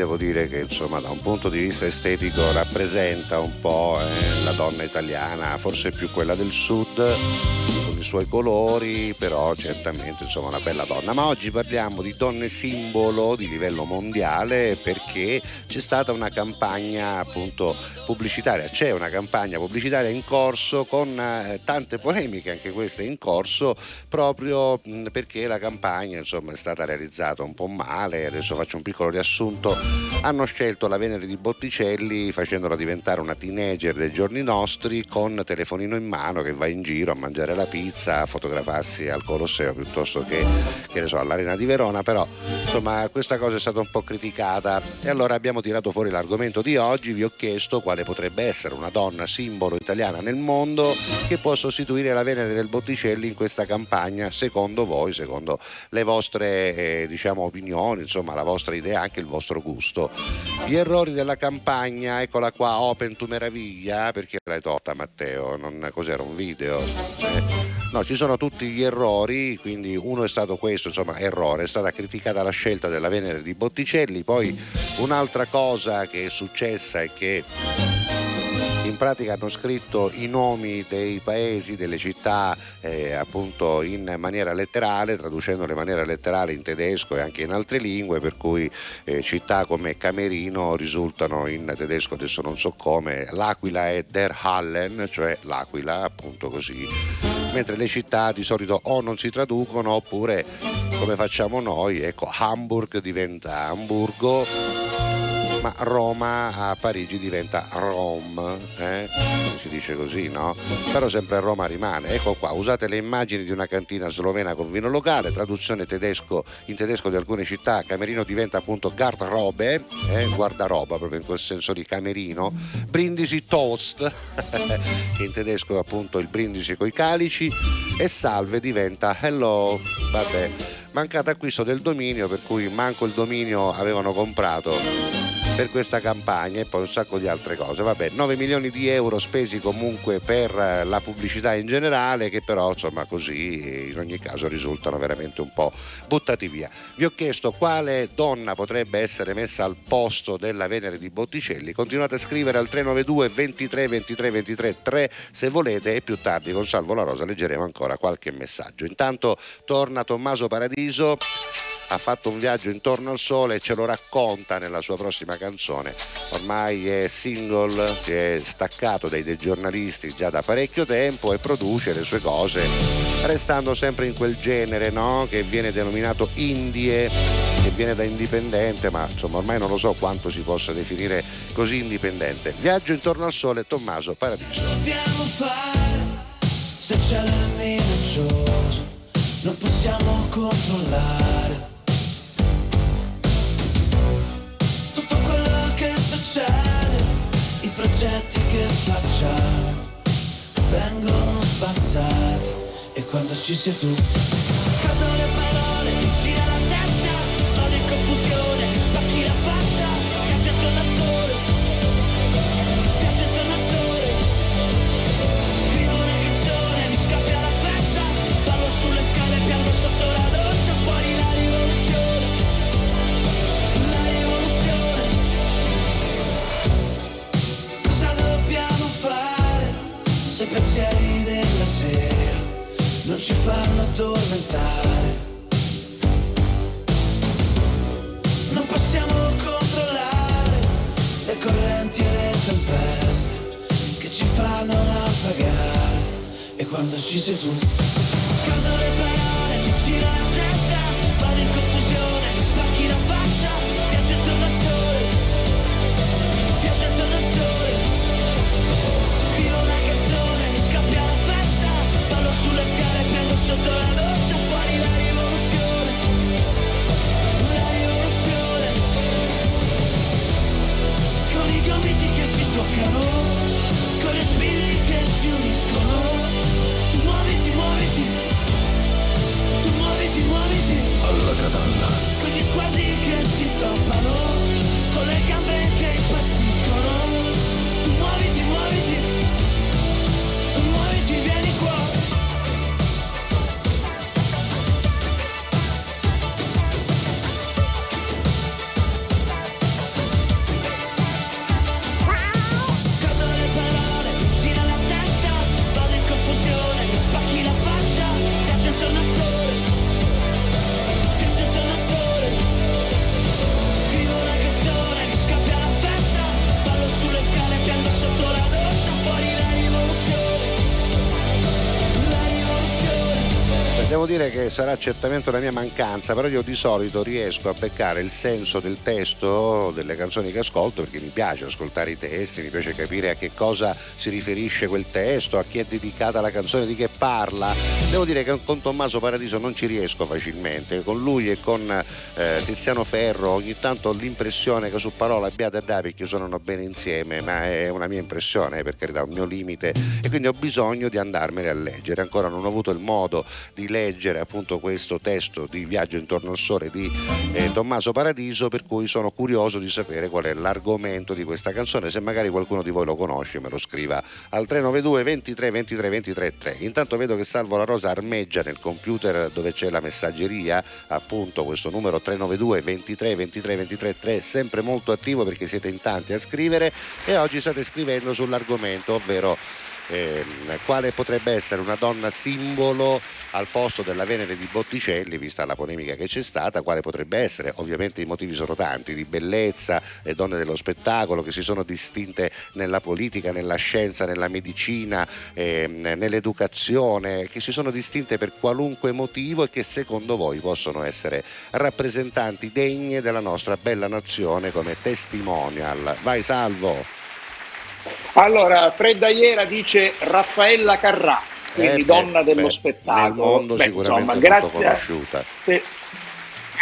devo dire che insomma da un punto di vista estetico rappresenta un po' eh, la donna italiana, forse più quella del sud suoi colori, però certamente insomma una bella donna. Ma oggi parliamo di donne simbolo di livello mondiale perché c'è stata una campagna appunto pubblicitaria, c'è una campagna pubblicitaria in corso con eh, tante polemiche, anche queste in corso, proprio perché la campagna insomma è stata realizzata un po' male, adesso faccio un piccolo riassunto, hanno scelto la Venere di Botticelli facendola diventare una teenager dei giorni nostri con telefonino in mano che va in giro a mangiare la pizza, a fotografarsi al Colosseo piuttosto che, che so, all'Arena di Verona, però insomma questa cosa è stata un po' criticata e allora abbiamo tirato fuori l'argomento di oggi, vi ho chiesto quale potrebbe essere una donna simbolo italiana nel mondo che può sostituire la Venere del Botticelli in questa campagna, secondo voi, secondo le vostre eh, diciamo opinioni, insomma la vostra idea, anche il vostro gusto. Gli errori della campagna, eccola qua, Open to Meraviglia, perché l'hai tolta Matteo? Non, cos'era un video? Eh, No, ci sono tutti gli errori, quindi uno è stato questo, insomma, errore, è stata criticata la scelta della Venere di Botticelli, poi un'altra cosa che è successa è che in pratica hanno scritto i nomi dei paesi, delle città eh, appunto in maniera letterale, traducendole in maniera letterale in tedesco e anche in altre lingue, per cui eh, città come Camerino risultano in tedesco, adesso non so come, l'Aquila è Der Hallen, cioè l'Aquila, appunto così, mentre le città di solito o non si traducono oppure come facciamo noi, ecco, Hamburg diventa Hamburgo ma Roma a Parigi diventa Rome, eh? si dice così, no? Però sempre Roma rimane. Ecco qua, usate le immagini di una cantina slovena con vino locale, traduzione tedesco, in tedesco di alcune città, Camerino diventa appunto Garderobe, eh? guardaroba proprio in quel senso di Camerino, Brindisi Toast, che in tedesco è appunto il brindisi coi calici, e Salve diventa Hello, vabbè mancato acquisto del dominio per cui manco il dominio avevano comprato per questa campagna e poi un sacco di altre cose. Vabbè, 9 milioni di euro spesi comunque per eh, la pubblicità in generale che però insomma così in ogni caso risultano veramente un po' buttati via. Vi ho chiesto quale donna potrebbe essere messa al posto della Venere di Botticelli. Continuate a scrivere al 392 23 23 23 3 se volete e più tardi con Salvo La Rosa leggeremo ancora qualche messaggio. Intanto torna Tommaso Paradiso ha fatto un viaggio intorno al sole e ce lo racconta nella sua prossima canzone. Ormai è single, si è staccato dai, dei giornalisti già da parecchio tempo e produce le sue cose, restando sempre in quel genere no? che viene denominato indie, che viene da indipendente, ma insomma ormai non lo so quanto si possa definire così indipendente. Viaggio intorno al sole, Tommaso Paradiso. dobbiamo fare se il cielo è minaccioso non possiamo controllare i progetti che facciamo vengono spazzati e quando ci sei tu scadono ci fanno addormentare. Non possiamo controllare Le correnti e le tempeste che ci fanno naufragare. E quando ci sei tu scadono le Alla catalla. con gli sguardi che si toppano Devo dire che sarà certamente una mia mancanza, però io di solito riesco a beccare il senso del testo delle canzoni che ascolto perché mi piace ascoltare i testi, mi piace capire a che cosa si riferisce quel testo, a chi è dedicata la canzone, di che parla. Devo dire che con Tommaso Paradiso non ci riesco facilmente, con lui e con eh, Tiziano Ferro ogni tanto ho l'impressione che su parola abbiate a dare perché suonano bene insieme, ma è una mia impressione, per carità, un mio limite e quindi ho bisogno di andarmene a leggere. Ancora non ho avuto il modo di leggere leggere appunto questo testo di Viaggio intorno al sole di eh, Tommaso Paradiso, per cui sono curioso di sapere qual è l'argomento di questa canzone. Se magari qualcuno di voi lo conosce, me lo scriva al 392 23 23 23 3. Intanto vedo che Salvo La Rosa armeggia nel computer dove c'è la messaggeria, appunto questo numero 392 23 23 23 3, sempre molto attivo perché siete in tanti a scrivere e oggi state scrivendo sull'argomento, ovvero ehm, quale potrebbe essere una donna simbolo al posto della Venere di Botticelli, vista la polemica che c'è stata, quale potrebbe essere? Ovviamente i motivi sono tanti, di bellezza, le donne dello spettacolo che si sono distinte nella politica, nella scienza, nella medicina, ehm, nell'educazione, che si sono distinte per qualunque motivo e che secondo voi possono essere rappresentanti degne della nostra bella nazione come testimonial. Vai Salvo! Allora, Fredda Iera dice Raffaella Carrà, quindi Eh beh, donna dello beh, spettacolo. Nel mondo Beh, sicuramente insomma, grazie conosciuta. se-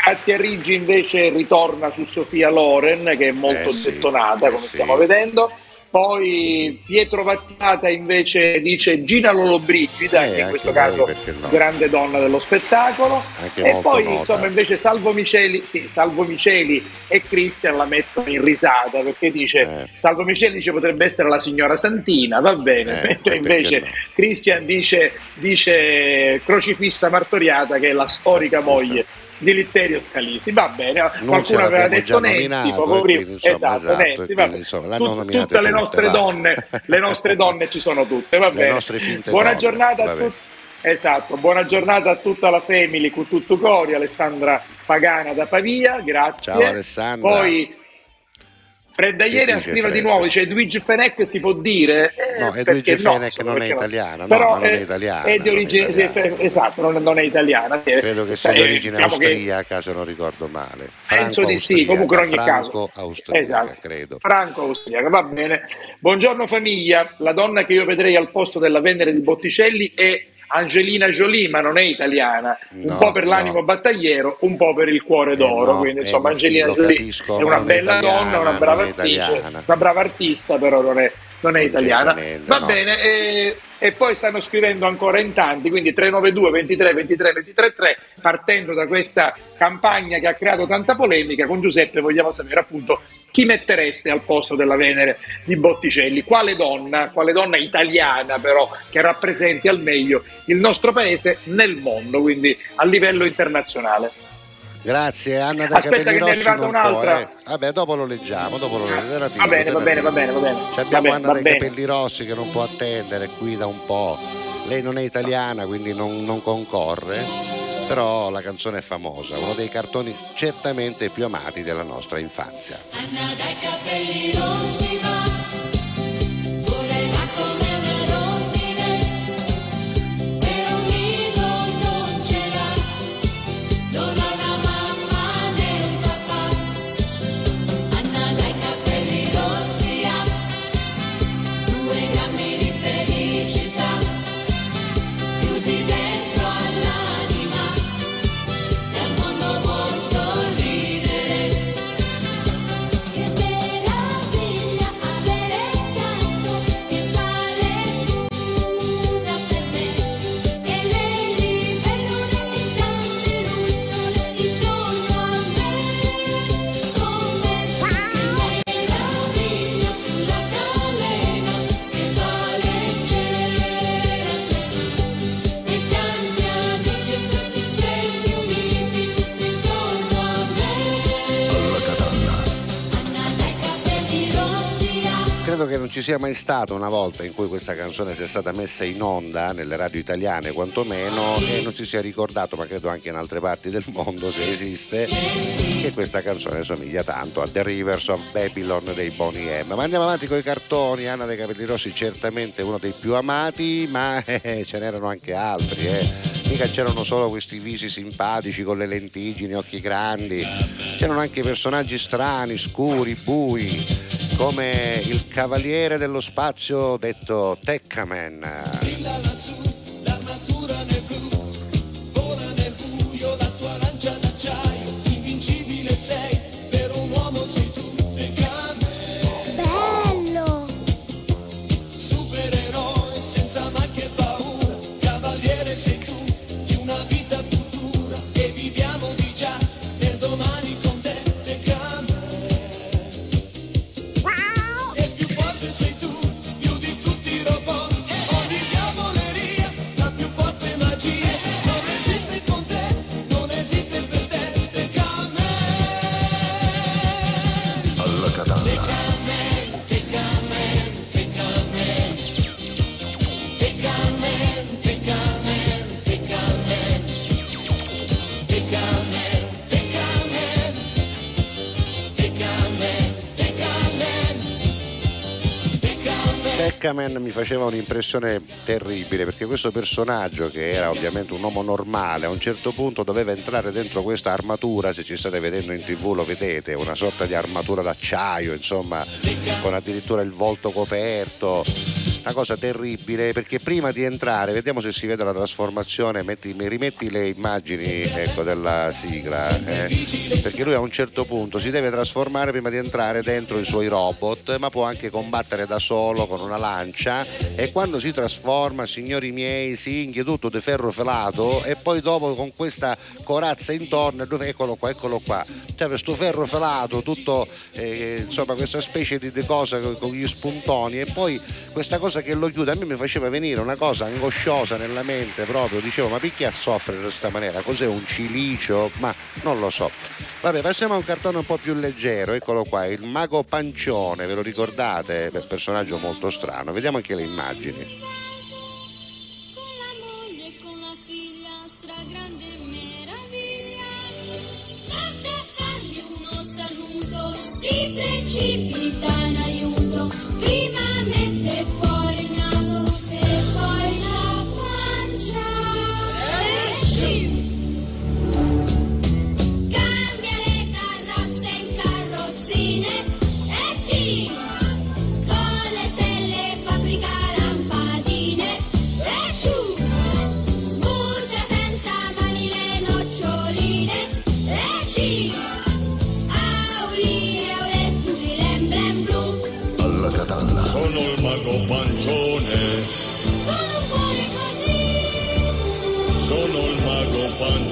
grazie a Riggi invece ritorna su Sofia Loren, che è molto Eh sì, gettonata, eh come sì. stiamo vedendo. Poi Pietro Vattiata invece dice Gina Lollobrigida, Eh, che in questo caso no? grande donna dello spettacolo. Anche e poi nota. insomma invece Salvo Miceli, sì, Salvo Miceli e Cristian la mettono in risata perché dice Salvo Miceli dice potrebbe essere la signora Santina, va bene, Eh, mentre invece no? Cristian dice, dice crocifissa martoriata che è la storica moglie di Litterio Scalisi, va bene, Non qualcuno aveva detto Nenzi, poco e prima, insomma, esatto, esatto, Nenzi, e bene. insomma, Tut- nominate tutte le tutte, nostre va. donne, le nostre donne ci sono tutte, va bene. Buona donne, giornata a tutti. Esatto, buona giornata a tutta la family con tutto cori, Alessandra Pagana da Pavia, grazie. Ciao, Alessandra. Poi Fredda ieri dice scrive di nuovo, dice Edwige Fenech si può dire? Eh, No, no, Fenech insomma, non è italiana, no, Però, non è eh, italiana, È di non è origine, italiana. esatto, non, non è italiana. Credo che sia di Eh, origine diciamo austriaca, se non ricordo male. Penso di sì, comunque in ogni caso. Franco-austriaca, Esatto. credo. Franco austriaca, va bene. Buongiorno famiglia, la donna che io vedrei al posto della Venere di Botticelli è Angelina Jolie, ma non è italiana, un No, po' per l'animo no. battagliero, un po' per il cuore d'oro, no, quindi eh, insomma ma sì, Angelina lo Jolie capisco, è una bella italiana, donna, una brava attrice, una brava artista, però non è, non è italiana. Va no. bene, e, e poi stanno scrivendo ancora in tanti, quindi 392 23 23 23 3, partendo da questa campagna che ha creato tanta polemica, con Giuseppe vogliamo sapere appunto chi mettereste al posto della Venere di Botticelli, quale donna, quale donna italiana però che rappresenti al meglio il nostro paese nel mondo, quindi a livello internazionale. Grazie, Anna dai Aspetta capelli che ne è rossi può, un'altra. eh. Vabbè, dopo lo leggiamo, dopo lo leggiamo. Va bene, va bene, va bene, va bene. Ci Va abbiamo Anna va dai capelli rossi che non può attendere qui da un po'. Lei non è italiana, quindi non, non concorre, però la canzone è famosa, uno dei cartoni certamente più amati della nostra infanzia. Anna dai capelli rossi ci sia mai stata una volta in cui questa canzone sia stata messa in onda nelle radio italiane quantomeno e non si sia ricordato, ma credo anche in altre parti del mondo se esiste, che questa canzone somiglia tanto a The Rivers of Babylon dei Bonnie M. Ma andiamo avanti con i cartoni, Anna dei Capelli Rossi certamente uno dei più amati, ma eh, ce n'erano anche altri, eh. Mica c'erano solo questi visi simpatici con le lentiggini, occhi grandi, c'erano anche personaggi strani, scuri, bui come il cavaliere dello spazio detto Teccaman. Aquaman mi faceva un'impressione terribile perché questo personaggio che era ovviamente un uomo normale a un certo punto doveva entrare dentro questa armatura, se ci state vedendo in tv lo vedete, una sorta di armatura d'acciaio, insomma, con addirittura il volto coperto. Una cosa terribile perché prima di entrare, vediamo se si vede la trasformazione, metti, rimetti le immagini ecco, della sigla, eh, perché lui a un certo punto si deve trasformare prima di entrare dentro i suoi robot, ma può anche combattere da solo con una lancia e quando si trasforma, signori miei, si inghia tutto di ferro felato e poi dopo con questa corazza intorno, eccolo qua, eccolo qua, cioè questo ferro felato, tutto eh, insomma questa specie di, di cosa con gli spuntoni e poi questa cosa che lo chiude a me mi faceva venire una cosa angosciosa nella mente proprio, dicevo ma perché a soffrire in questa maniera? Cos'è un cilicio? Ma non lo so. Vabbè, passiamo a un cartone un po' più leggero, eccolo qua, il mago pancione, ve lo ricordate? Beh, personaggio molto strano, vediamo anche le immagini. moglie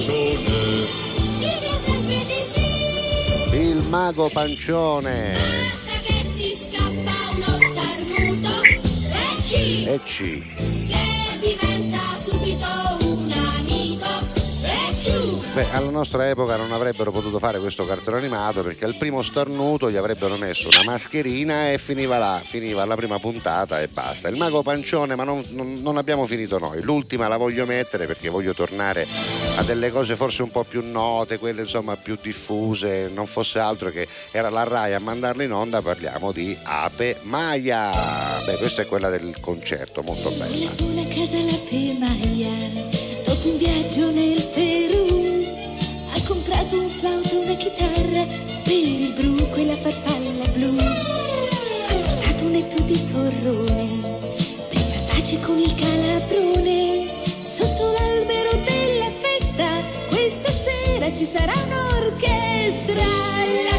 pancione. Dice sempre di sì. Il mago pancione. Basta che ti scappa uno starnuto e ci. E ci. Beh, alla nostra epoca non avrebbero potuto fare questo cartone animato perché al primo starnuto gli avrebbero messo una mascherina e finiva là, finiva la prima puntata e basta. Il mago pancione, ma non, non- non abbiamo finito noi. L'ultima la voglio mettere perché voglio tornare a delle cose forse un po' più note, quelle insomma più diffuse, non fosse altro che era la Rai a mandarla in onda, parliamo di Ape Maia. Beh, questa è quella del concerto, molto bella. Una casa alla Pemaia, di torrone, far pace con il calabrone. Sotto l'albero della festa, questa sera ci sarà un'orchestra.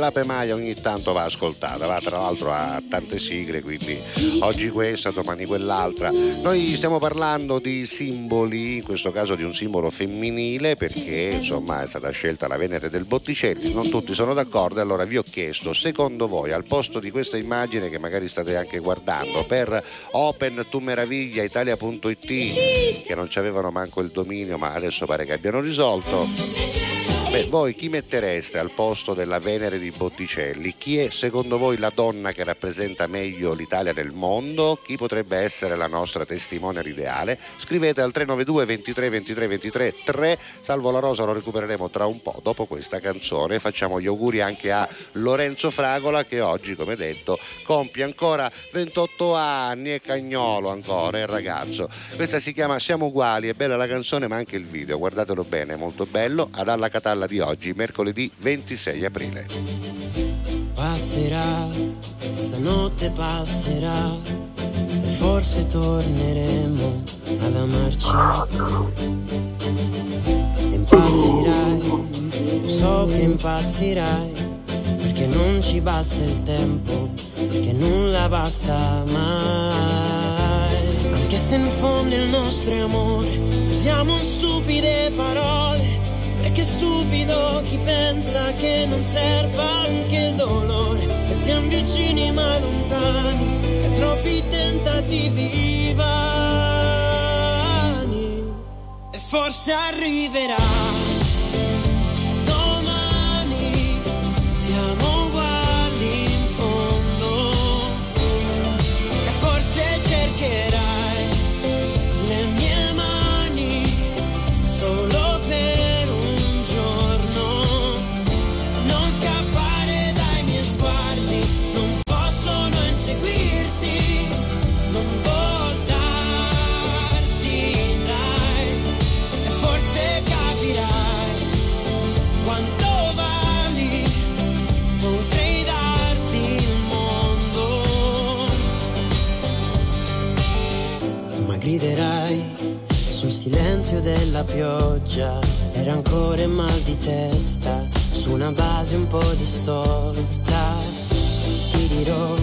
Ah, ah. E beh, l'Ape Maia ogni tanto va ascoltata, va tra l'altro a tante sigle, quindi oggi questa, domani quell'altra. Noi stiamo parlando di simboli, in questo caso di un simbolo femminile, perché insomma è stata scelta la Venere del Botticelli, non tutti sono d'accordo, allora vi ho chiesto, secondo voi, al posto di questa immagine che magari state anche guardando, per Open to Meraviglia Italia.it, che non ci avevano manco il dominio, ma adesso pare che abbiano risolto. Beh, voi chi mettereste al posto della Venere di Botticelli? Chi è secondo voi la donna che rappresenta meglio l'Italia nel mondo? Chi potrebbe essere la nostra testimonial ideale? Scrivete al 392 23 23 23 3. Salvo la Rosa lo recupereremo tra un po' dopo questa canzone. Facciamo gli auguri anche a Lorenzo Fragola che oggi, come detto, compie ancora 28 anni e cagnolo ancora, il ragazzo. Questa si chiama Siamo uguali, è bella la canzone ma anche il video, guardatelo bene, è molto bello. Ad Alla Catalla di oggi, mercoledì 26 aprile. Passerà, stanotte passerà e forse torneremo ad amarci. Impazzirai, so che impazzirai, perché non ci basta il tempo, perché nulla basta mai. Anche se in fondo il nostro amore usiamo stupide parole, Che stupido chi pensa che non serva anche il dolore? E siamo vicini ma lontani E troppi tentativi vani. E forse arriverà Domani siamo silenzio della pioggia e rancore e mal di testa su una base un po' distorta. Ti dirò,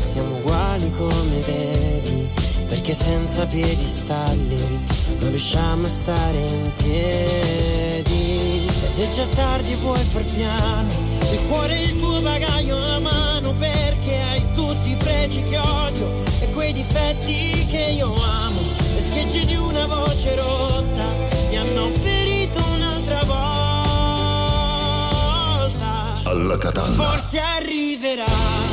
siamo uguali come vedi, perché senza piedistalli non riusciamo a stare in piedi. Ed è già tardi, puoi far piano, il cuore e il tuo bagaglio a mano, perché hai tutti i pregi che odio e quei difetti che io amo. Schegge di una voce rotta mi hanno ferito un'altra volta. Alla katana. Forse arriverà.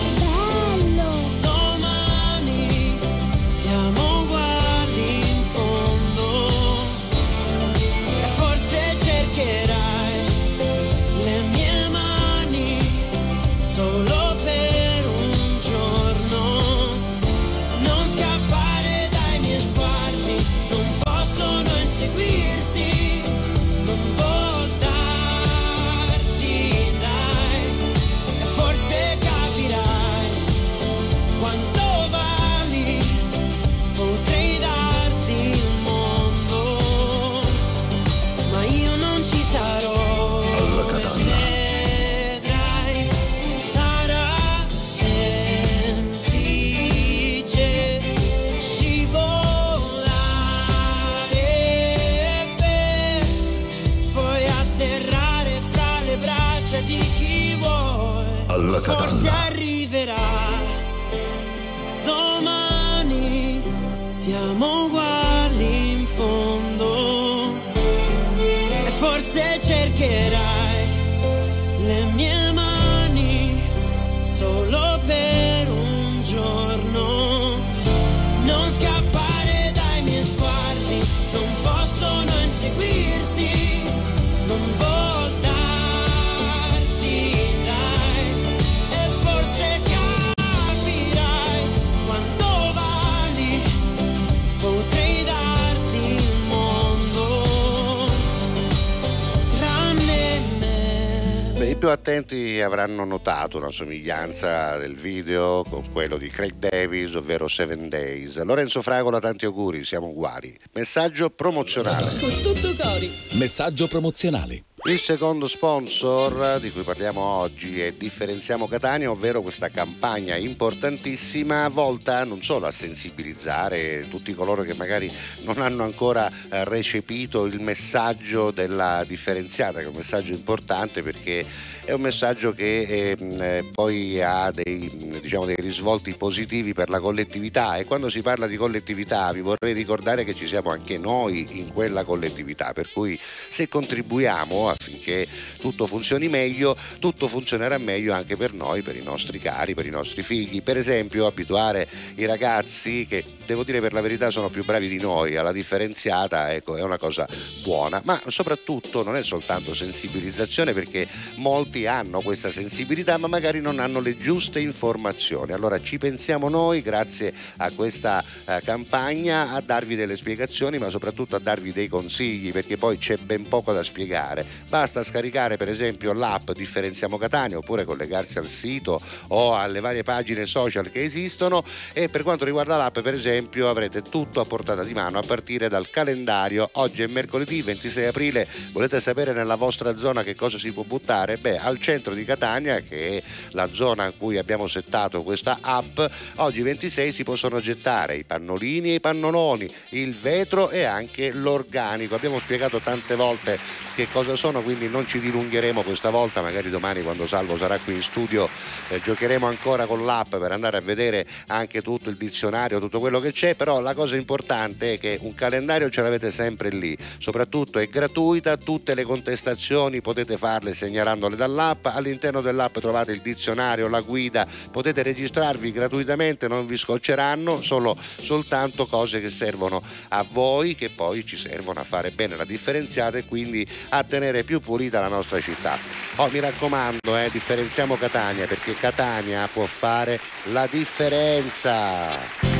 Attenti avranno notato una somiglianza del video con quello di Craig Davis, ovvero Seven Days. Lorenzo Fragola, tanti auguri, siamo uguali. Messaggio promozionale. Con tutto cori. Messaggio promozionale. Il secondo sponsor di cui parliamo oggi è Differenziamo Catania, ovvero questa campagna importantissima volta non solo a sensibilizzare tutti coloro che magari non hanno ancora eh, recepito il messaggio della differenziata, che è un messaggio importante perché è un messaggio che ehm, eh, poi ha dei, diciamo, dei risvolti positivi per la collettività. E quando si parla di collettività vi vorrei ricordare che ci siamo anche noi in quella collettività, per cui se contribuiamo affinché tutto funzioni meglio, tutto funzionerà meglio anche per noi, per i nostri cari, per i nostri figli. Per esempio abituare i ragazzi che devo dire per la verità sono più bravi di noi alla differenziata, ecco, è una cosa buona, ma soprattutto non è soltanto sensibilizzazione perché molti hanno questa sensibilità ma magari non hanno le giuste informazioni. Allora ci pensiamo noi grazie a questa eh, campagna a darvi delle spiegazioni ma soprattutto a darvi dei consigli perché poi c'è ben poco da spiegare. Basta scaricare per esempio l'app Differenziamo Catania oppure collegarsi al sito o alle varie pagine social che esistono e per quanto riguarda l'app per esempio esempio avrete tutto a portata di mano a partire dal calendario. Oggi è mercoledì 26 aprile, volete sapere nella vostra zona che cosa si può buttare? Beh, al centro di Catania, che è la zona in cui abbiamo settato questa app, oggi 26 si possono gettare i pannolini e i pannoloni, il vetro e anche l'organico. Abbiamo spiegato tante volte che cosa sono, quindi non ci dilungheremo questa volta, magari domani quando Salvo sarà qui in studio eh, giocheremo ancora con l'app per andare a vedere anche tutto il dizionario, tutto quello che c'è, però la cosa importante è che un calendario ce l'avete sempre lì, soprattutto è gratuita, tutte le contestazioni potete farle segnalandole dall'app, all'interno dell'app trovate il dizionario, la guida, potete registrarvi gratuitamente, non vi scocceranno, sono soltanto cose che servono a voi, che poi ci servono a fare bene la differenziata e quindi a tenere più pulita la nostra città. Oh, mi raccomando, eh, differenziamo Catania perché Catania può fare la differenza.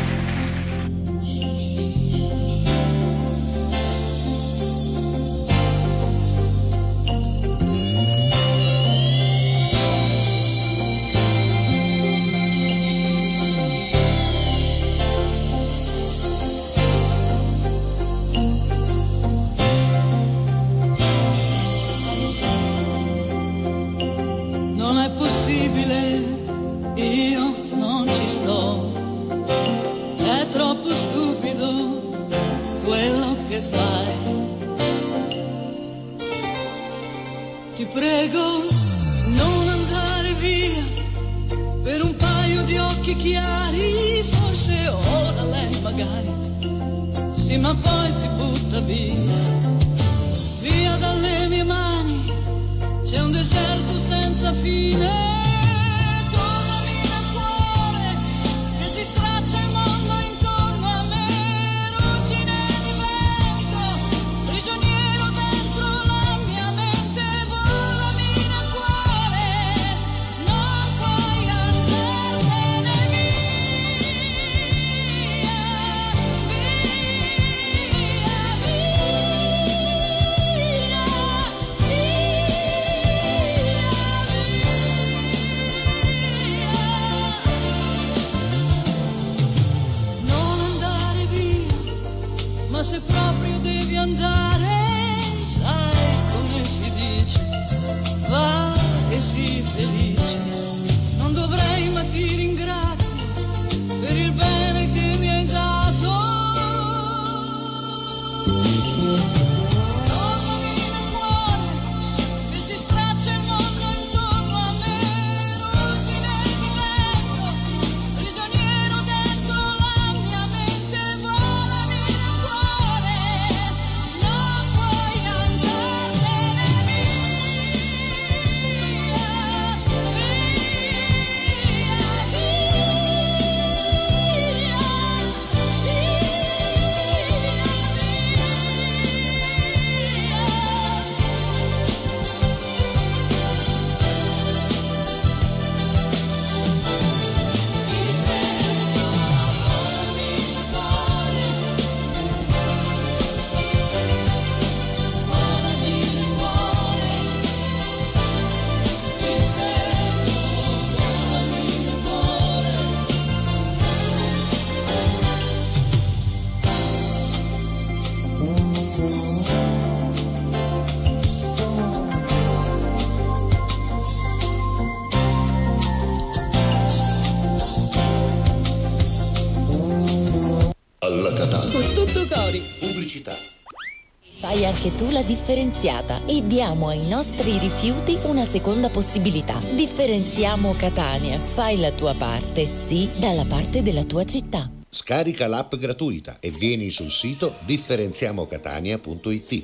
Anche tu la differenziata e diamo ai nostri rifiuti una seconda possibilità. Differenziamo Catania. Fai la tua parte, sì, dalla parte della tua città. Scarica l'app gratuita e vieni sul sito differenziamocatania.it.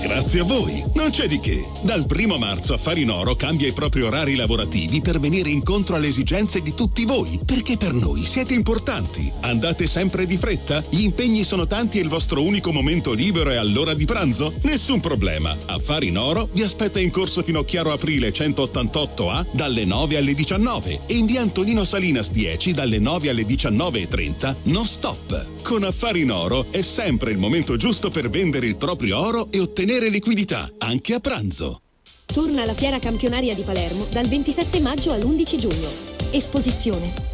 Grazie a voi, non c'è di che. Dal primo marzo Affari in Oro cambia i propri orari lavorativi per venire incontro alle esigenze di tutti voi, perché per noi siete importanti. Andate sempre di fretta? Gli impegni sono tanti e il vostro unico momento libero è all'ora di pranzo? Nessun problema. Affari in Oro vi aspetta in corso fino a Chiaro Aprile 188A dalle 9 alle 19 e in via Antonino Salinas 10 dalle 9 alle 19.30 non stop. Con Affari in Oro è sempre il momento giusto per vendere il proprio oro e ottenere liquidità, anche a pranzo. Torna la fiera campionaria di Palermo dal 27 maggio all'11 giugno. esposizione,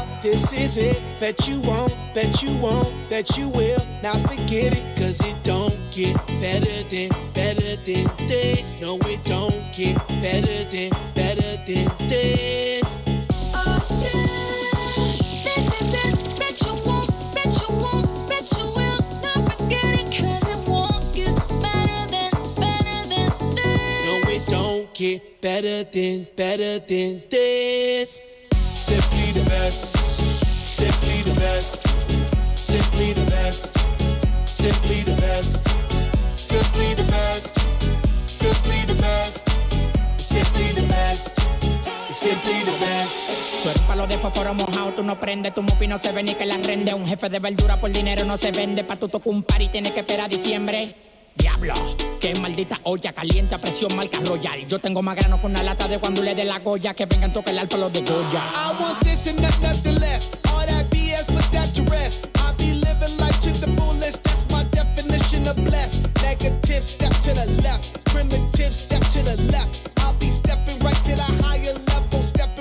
this is it. Bet you won't, bet you won't, bet you will. Now forget it, cause it don't get better than, better than this. No, it don't get better than, better than this. This is it. Bet you won't, bet you won't, bet you will. Not forget it, 'cause it won't get better than, better than this. No, it don't get better than, better than this. Simply the best, simply the best, simply the best, simply the best, simply the best, simply the best, simply the best, simply the best. Tú eres palo de fósforo mojado, tú no prendes, tu mufi no se ve ni que la rende. Un jefe de verdura por dinero no se vende, pa' tu tocar un par y tienes que esperar a diciembre. Diablo, qué maldita olla caliente a presión marca royal. Yo tengo más grano con una lata de cuando le dé la goya, que vengan toque el alto los de Goya. I want this and not nothing less. Rest. I be living life to the fullest. That's my definition of blessed. Negative, step to the left. Primitive, step to the left. I'll be stepping right to the higher level,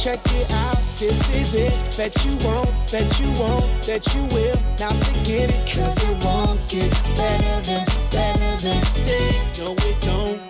Check it out, this is it. Bet you won't, bet you won't, bet you will. Now forget it, cause it won't get better than, better than this. No, it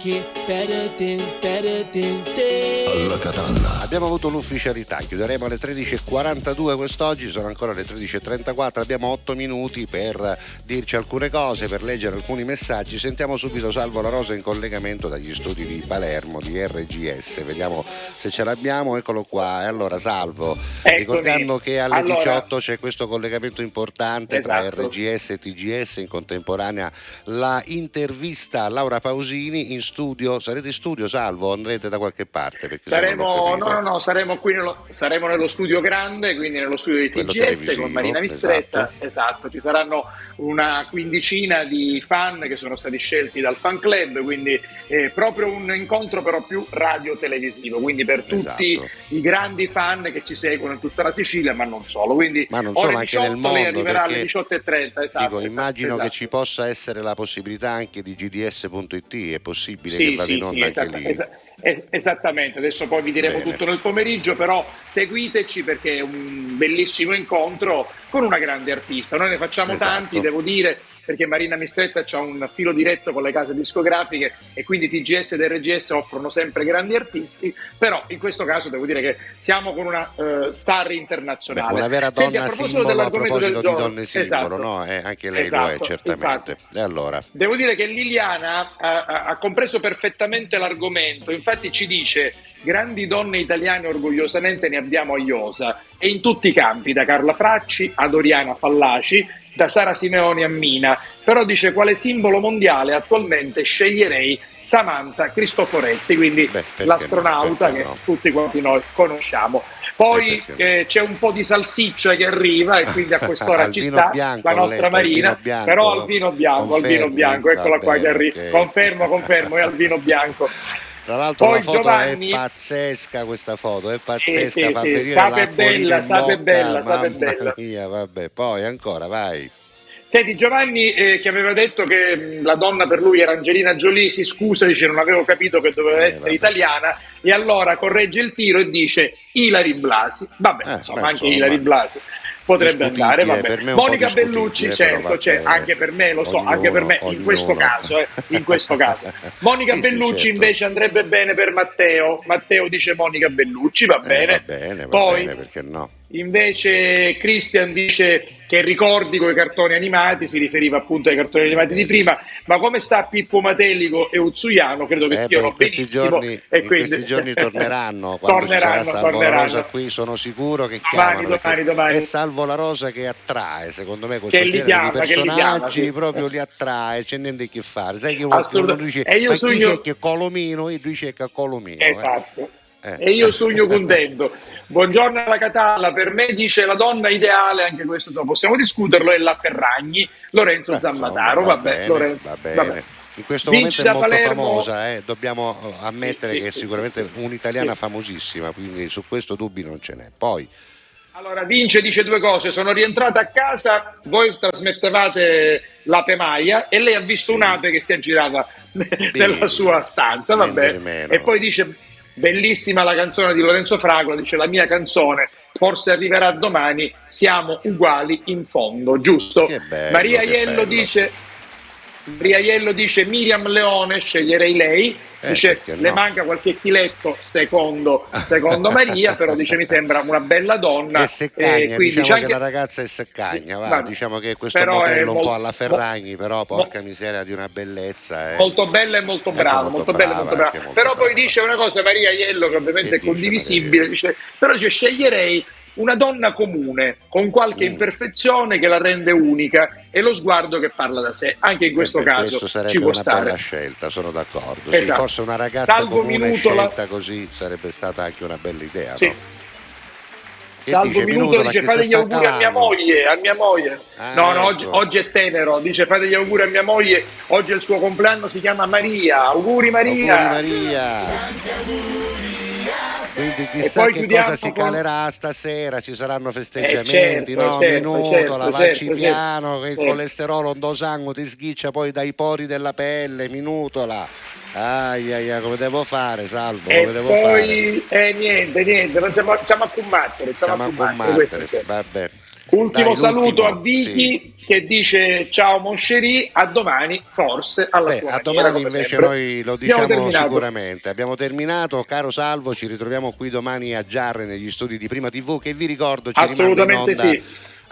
get better than, better than this. Alla Catalla. Abbiamo avuto l'ufficialità, chiuderemo alle 13.42 quest'oggi, sono ancora le 13.34, abbiamo 8 minuti per dirci alcune cose, per leggere alcuni messaggi. Sentiamo subito Salvo La Rosa in collegamento dagli studi di Palermo, di RGS, vediamo se ce l'abbiamo, eccolo qua. E allora Salvo, Eccomi. ricordando che alle Allora- 18 c'è questo collegamento importante tra Esatto. RGS e TGS, in contemporanea la intervista a Laura Pausini in studio. Sarete in studio Salvo andrete da qualche parte? Saremo, no, no, no, saremo qui nello, saremo nello studio grande, quindi nello studio di TGS con Marina Mistretta. Esatto. ci saranno una quindicina di fan che sono stati scelti dal fan club, quindi è proprio un incontro però più radio-televisivo, quindi per tutti Esatto. i grandi fan che ci seguono in tutta la Sicilia, ma non solo. Quindi Ma non solo, anche nel 18 lei mondo, arriverà alle 18.30, esatto. Dico, esatto, immagino esatto. che ci possa essere la possibilità anche di gds.it, è possibile Sì, che vada sì, in onda sì, anche esatta- esa- es- esattamente, adesso poi vi diremo Bene. tutto nel pomeriggio, però seguiteci perché è un bellissimo incontro con una grande artista. Noi ne facciamo Esatto. tanti, devo dire, perché Marina Mistretta ha un filo diretto con le case discografiche e quindi TGS ed RGS offrono sempre grandi artisti, però in questo caso devo dire che siamo con una eh, star internazionale. una vera Senti, donna a proposito simbolo a proposito di giorno- donne simbolo, Esatto. no? Eh, anche lei lo è, Esatto, certamente. E allora? Devo dire che Liliana ha, ha- ha compreso perfettamente l'argomento, infatti ci dice grandi donne italiane orgogliosamente ne abbiamo a Iosa e in tutti i campi, da Carla Fracci a Doriana Fallaci, da Sara Simeoni a Mina, però dice quale simbolo mondiale attualmente sceglierei Samantha Cristoforetti, quindi l'astronauta perché che no? tutti quanti noi conosciamo. Poi eh, c'è un po' di salsiccia che arriva e quindi a quest'ora ci sta bianco, la nostra letto, Marina, bianco, però al vino bianco, al vino bianco, eccola qua che arriva. Confermo, confermo, è al vino bianco. Tra l'altro Poi la foto Giovanni- è pazzesca questa foto, è Sì, pazzesca, sì, fa sì, venire l'acquolina bella, bocca, bella, mamma bella. mia, vabbè, poi ancora, vai. Senti, Giovanni eh, che aveva detto che mh, la donna per lui era Angelina Jolie, si scusa, dice non avevo capito che Eh, doveva essere italiana e allora corregge il tiro e dice Ilari Blasi. Vabbè, insomma, Eh, beh, anche insomma, Ilari Blasi potrebbe andare, vabbè. me è un po' Monica Bellucci, certo, va c'è, bene. anche per me, lo so, Ognuno, anche per me, in ognuno. questo caso, eh, in questo caso. Monica Sì, sì, Bellucci certo. invece andrebbe bene per Matteo. Matteo dice Monica Bellucci, va Eh, bene. va bene, va Poi bene, perché no? Invece Christian dice che ricordi con i cartoni animati, si riferiva appunto ai cartoni animati di prima, ma come sta Pippo Matelico e Uzzuiano? Credo che Eh, stiano questi benissimo. giorni, e in quindi- questi giorni torneranno quando torneranno, ci sarà Salvo La torneranno. Rosa qui sono sicuro che Domani, chiamano domani, domani. è Salvo La Rosa che attrae secondo me questo Che chiama, di che li chiama, personaggi proprio li attrae c'è niente che fare sai che uno, uno dice e io ma chi sogno- c'è che Colomino e lui c'è che Colomino eh. Esatto. Eh. E io sogno contento. Buongiorno alla Catalla, per me dice la donna ideale, anche questo possiamo discuterlo, è la Ferragni, Lorenzo Beh, Zammataro, insomma, vabbè, bene, Lorenzo, va bene. vabbè. In questo Vinci momento è molto Palermo. famosa, eh. dobbiamo ammettere Sì, che è sì, sicuramente un'italiana Sì. famosissima, quindi su questo dubbi non ce n'è. Poi, Allora, Vince dice due cose. Sono rientrata a casa, voi trasmettevate l'ape Maia e lei ha visto un'ape che si è girata nella sua stanza, vabbè. E poi dice, bellissima la canzone di Lorenzo Fragola, dice la mia canzone, forse arriverà domani, siamo uguali in fondo, giusto? bello, Maria Iello bello. dice... Maria Iello dice Miriam Leone, sceglierei lei. Eh, Dice perché le no? manca qualche chiletto secondo, secondo Maria, però dice mi sembra una bella donna. è seccagna, e quindi diciamo c'è che anche- la ragazza è seccagna, va, Vabbè. diciamo che questo modello un po' alla Ferragni, però porca miseria di una bellezza. eh. molto bella e molto Anche brava, molto molto, bella brava, molto brava. anche molto Però poi dice una cosa Maria Iello che ovviamente è condivisibile, dice, però dice sceglierei una donna comune, con qualche Mm. imperfezione che la rende unica e lo sguardo che parla da sé. Anche in questo E per caso questo sarebbe ci può una stare. bella scelta, sono d'accordo. Esatto. forse una ragazza Salvo comune Minuto la- scelta così sarebbe stata anche una bella idea. Sì. no? Che Salvo dice, Minuto Minutola, dice fate gli auguri a mia moglie, a mia moglie. Ah, no, no, oggi, ecco. oggi è tenero, dice fate gli auguri a mia moglie, oggi è il suo compleanno, si chiama Maria. Auguri Maria. Auguri Maria. Quindi E chissà che cosa si con- calerà stasera, ci saranno festeggiamenti, Eh, certo, no? certo, Minuto, certo, lavarci certo, piano, certo, che il certo. colesterolo do sangue ti sghiccia poi dai pori della pelle, minutola. Ai ai ai, come devo fare, salvo, E come devo fare? poi eh, niente, niente, non siamo, siamo a combattere, siamo, Siamo a combattere. combattere, c'è. vabbè. Ultimo Dai, saluto a Vicky che dice ciao Moncherie, a domani, forse alla Beh, sua a domani invece noi lo Abbiamo diciamo terminato. sicuramente. Abbiamo terminato, caro Salvo, ci ritroviamo qui domani a Giarre negli studi di Prima TV che vi ricordo ci Assolutamente sì.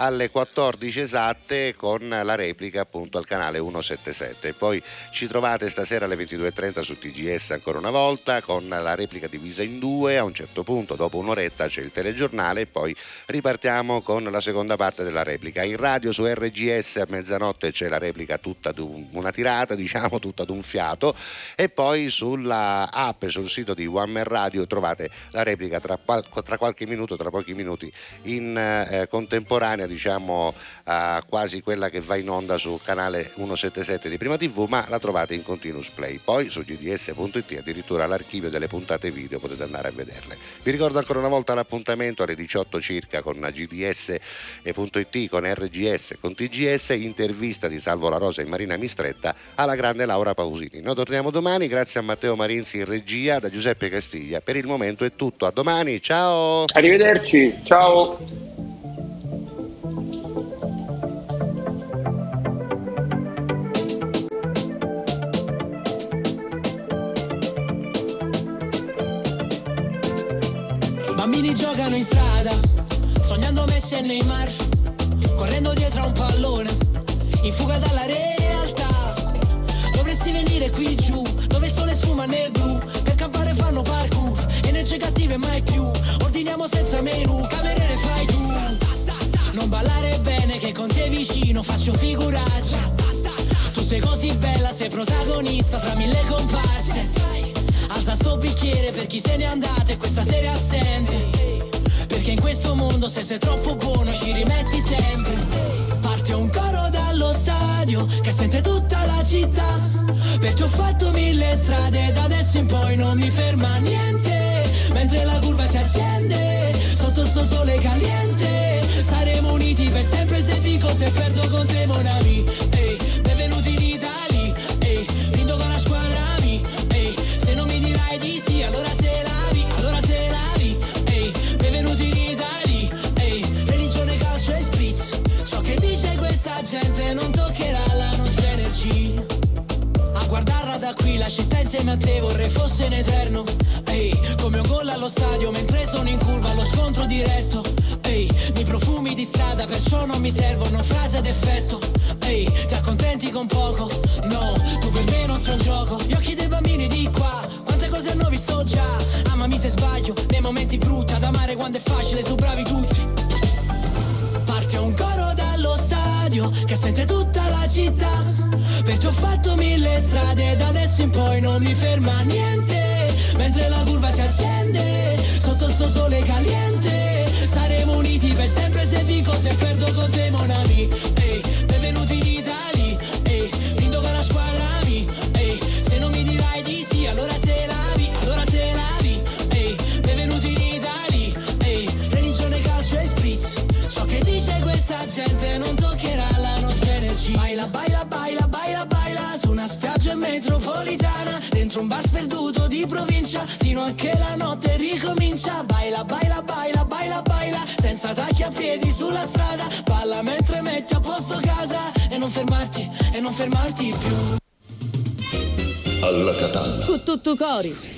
Alle 14 esatte con la replica appunto al canale 177. Poi ci trovate stasera alle 22.30 su TGS ancora una volta con la replica divisa in due. A un certo punto, dopo un'oretta, c'è il telegiornale e poi ripartiamo con la seconda parte della replica. In radio su RGS a mezzanotte c'è la replica tutta una tirata, diciamo tutta d'un fiato e poi sulla app sul sito di One Man Radio trovate la replica tra, tra qualche minuto, tra pochi minuti in eh, contemporanea diciamo eh, quasi quella che va in onda su canale 177 di Prima TV, ma la trovate in continuous play. Poi su gds.it addirittura l'archivio delle puntate video potete andare a vederle. Vi ricordo ancora una volta l'appuntamento alle 18 circa con gds.it, con RGS, con TGS, intervista di Salvo La Rosa e Marina Mistretta alla grande Laura Pausini. Noi torniamo domani, grazie a Matteo Marinzi in regia, da Giuseppe Castiglia. Per il momento è tutto, a domani, ciao! Arrivederci, ciao! Bambini giocano in strada, sognando Messi e Neymar, correndo dietro a un pallone, in fuga dalla realtà. Dovresti venire qui giù, dove il sole sfuma nel blu, per campare fanno parkour, energie cattive mai più. Ordiniamo senza menù, cameriere fai tu. Non ballare bene che con te vicino faccio figuraccia. Tu sei così bella, sei protagonista tra mille comparse. Alza sto bicchiere per chi se n'è andato e questa sera assente. Perché in questo mondo se sei troppo buono ci rimetti sempre. Parte un coro dallo stadio che sente tutta la città. Perché ho fatto mille strade da adesso in poi non mi ferma niente. Mentre la curva si accende, sotto sto sole caliente. Saremo uniti per sempre se vinco, se perdo con te. Ehi, benvenuti gente non toccherà la nostra energia. A guardarla da qui la città insieme a te vorrei fosse in eterno. Ehi, come un gol allo stadio mentre sono in curva allo scontro diretto. Ehi, mi profumi di strada perciò non mi servono frasi ad effetto. Ehi, ti accontenti con poco? No, tu per me non sei un gioco. Gli occhi dei bambini di qua, quante cose hanno visto già? Amami se sbaglio, nei momenti brutti Ad amare quando è facile, su bravi tutti Parte un coro dallo stadio che sente tutta la città. Perché ho fatto mille strade da adesso in poi non mi ferma niente. Mentre la curva si accende, sotto sto sole caliente. Saremo uniti per sempre se vinco, se perdo con te. Ehi, benvenuti Baila, baila, baila, baila, baila su una spiaggia metropolitana. Dentro un bar sperduto di provincia. Fino a che la notte ricomincia. Baila, baila, baila, baila, baila. Senza tacchi a piedi sulla strada. Balla mentre metti a posto casa. E non fermarti, e non fermarti più. Alla Catalla. Cu tutto cori.